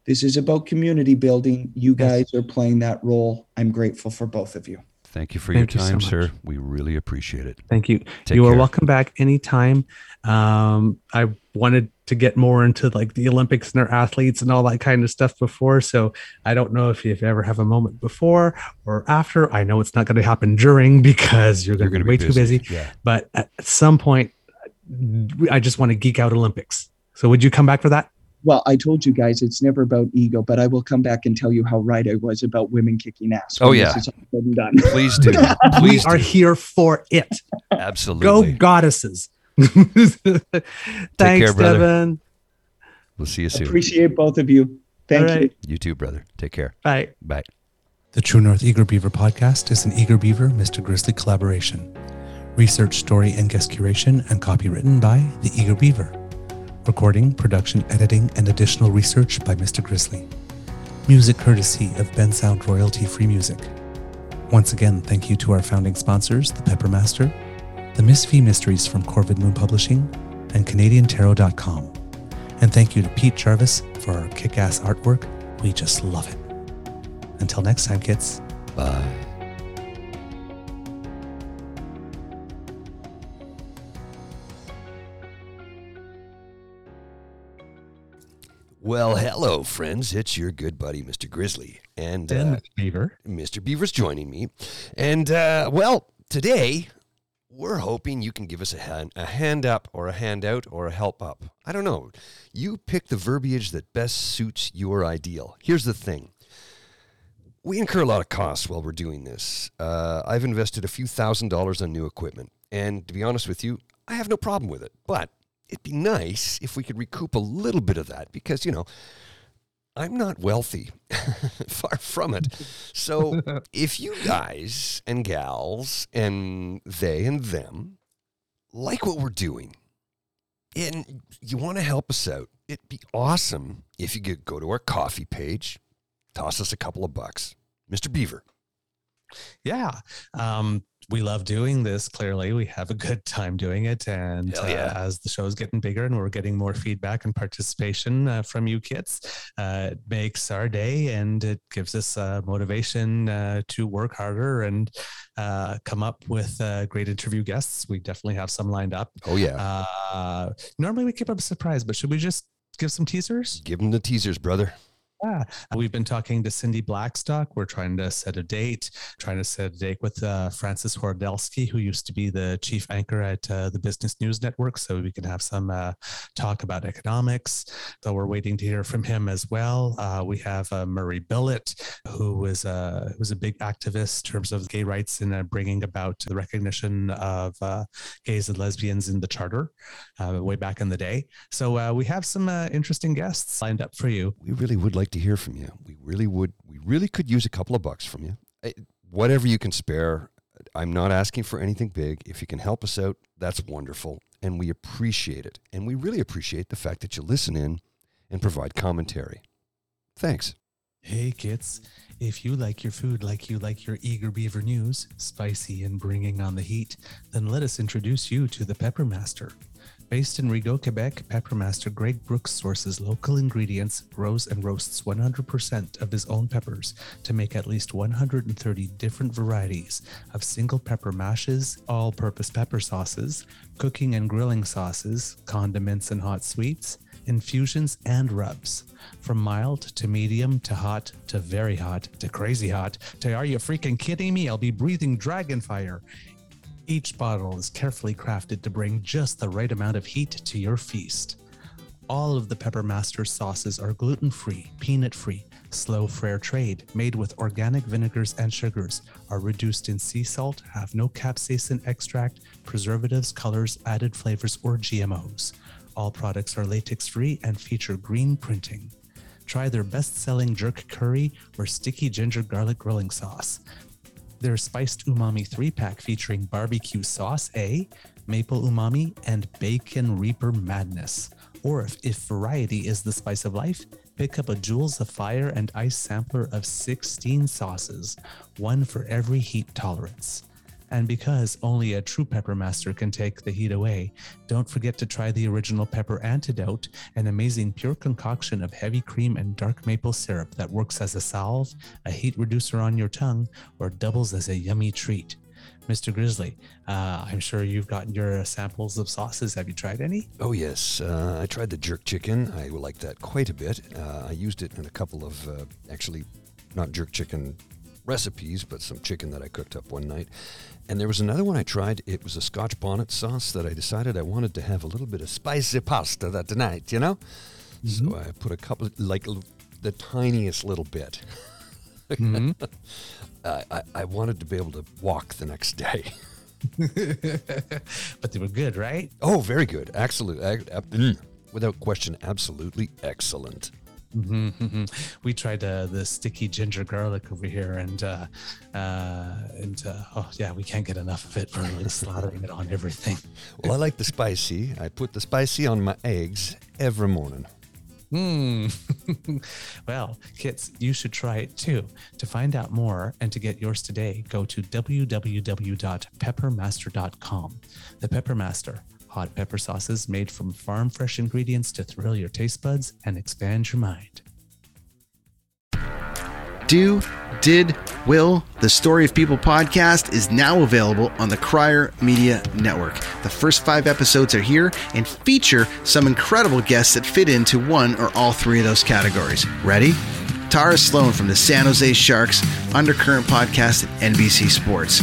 This is about community building. You Yes. guys are playing that role. I'm grateful for both of you. Thank you for Thank your so time, much. sir. We really appreciate it. Thank you. Take you are welcome back anytime. Um, I wanted to get more into like the Olympics and their athletes and all that kind of stuff before. So I don't know if you've ever have a moment before or after. I know it's not going to happen during because you're going to be gonna way too busy. Yeah. But at some point, I just want to geek out Olympics. So would you come back for that? Well, I told you guys it's never about ego, but I will come back and tell you how right I was about women kicking ass. Oh, when yeah. This is all said and done. Please do. we Please are do. here for it. Absolutely, go goddesses. Thanks, care, brother. Devin. We'll see you soon. Appreciate both of you. Thank All you. You too, brother. Take care. Bye. Bye. The True North Eager Beaver podcast is an Eager Beaver Mr. Grizzly collaboration. Research, story, and guest curation and copy written by The Eager Beaver. Recording, production, editing, and additional research by Mr. Grizzly. Music courtesy of Bensound Royalty Free Music. Once again, thank you to our founding sponsors, The Pepper Master, The Miss V Mysteries from Corvid Moon Publishing, and CanadianTarot.com. And thank you to Pete Jarvis for our kick ass artwork. We just love it. Until next time, kids. Bye. Well, hello, friends. It's your good buddy, Mr. Grizzly. And uh, Beaver. Mr. Beaver's joining me. And, uh, well, today we're hoping you can give us a hand, a hand up or a handout or a help up. I don't know. You pick the verbiage that best suits your ideal. Here's the thing we incur a lot of costs while we're doing this. Uh, I've invested a few thousand dollars on new equipment. And to be honest with you, I have no problem with it. But it'd be nice if we could recoup a little bit of that because, you know, I'm not wealthy, far from it. So if you guys and gals and they and them like what we're doing and you want to help us out, it'd be awesome if you could go to our Ko-fi page, toss us a couple of bucks. Mr. Beaver. Yeah. Um, we love doing this. Clearly, we have a good time doing it. And yeah. uh, as the show's getting bigger and we're getting more feedback and participation uh, from you kids, uh, it makes our day and it gives us uh, motivation uh, to work harder and uh, come up with uh, great interview guests. We definitely have some lined up. Oh, yeah. Uh, normally, we keep up a surprise, but should we just give some teasers? Give them the teasers, brother. Yeah, we've been talking to Cindy Blackstock. We're trying to set a date, trying to set a date with uh, Frances Horodelski, who used to be the chief anchor at uh, the Business News Network, so we can have some uh, talk about economics. So we're waiting to hear from him as well. Uh, we have uh, Murray Billett, who was uh, was a big activist in terms of gay rights and uh, bringing about the recognition of gays and lesbians in the charter way back in the day. So we have some interesting guests lined up for you. We really would like to hear from you. We really would. We really could use a couple of bucks from you. Whatever you can spare. I'm not asking for anything big. If you can help us out, that's wonderful. And we appreciate it. And we really appreciate the fact that you listen in and provide commentary. Thanks. Hey kids, if you like your food like you like your Eager Beaver news, spicy and bringing on the heat, then let us introduce you to the Pepper Master. Based in Rigaud, Quebec, Pepper Master Greg Brooks sources local ingredients, grows and roasts 100% of his own peppers to make at least 130 different varieties of single pepper mashes, all purpose pepper sauces, cooking and grilling sauces, condiments and hot sweets, infusions and rubs. From mild to medium to hot to very hot to crazy hot to are you freaking kidding me? I'll be breathing dragon fire. Each bottle is carefully crafted to bring just the right amount of heat to your feast. All of the Pepper Master sauces are gluten free, peanut free, slow fair trade, made with organic vinegars and sugars, are reduced in sea salt, have no capsaicin extract, preservatives, colors, added flavors, or GMOs. All products are latex free and feature green printing. try their best selling jerk curry or sticky ginger garlic grilling sauce. Their spiced umami three pack featuring barbecue sauce A, maple umami, and bacon reaper madness. Or if, if variety is the spice of life, pick up a Jewels of Fire and Ice sampler of 16 sauces, one for every heat tolerance. And because only a true pepper master can take the heat away, don't forget to try the original pepper antidote, an amazing pure concoction of heavy cream and dark maple syrup that works as a salve, a heat reducer on your tongue, or doubles as a yummy treat. Mr. Grizzly, uh, I'm sure you've gotten your samples of sauces. Have you tried any? Oh, yes. Uh, I tried the jerk chicken. I like that quite a bit. Uh, I used it in a couple of, uh, actually, not jerk chicken recipes, but some chicken that I cooked up one night. And there was another one I tried. It was a Scotch bonnet sauce that I decided I wanted to have a little bit of spicy pasta that night, you know? Mm-hmm. So I put a couple, like the tiniest little bit. Mm-hmm. I, I wanted to be able to walk the next day. but they were good, right? Oh, very good. Absolutely. Mm, without question, absolutely excellent. Mm-hmm, mm-hmm. We tried uh, the sticky ginger garlic over here, and uh, uh, and uh, oh yeah, we can't get enough of it. We're like slathering it on everything. Well, I like the spicy. I put the spicy on my eggs every morning. Hmm. well, kids, you should try it too. To find out more and to get yours today, go to www.peppermaster.com. The Peppermaster hot pepper sauces made from farm fresh ingredients to thrill your taste buds and expand your mind. Do, did, will, the Story of People podcast is now available on the Crier Media Network. The first five episodes are here and feature some incredible guests that fit into one or all three of those categories. Ready? Tara Slone from the San Jose Sharks, Undercurrent podcast, at NBC Sports.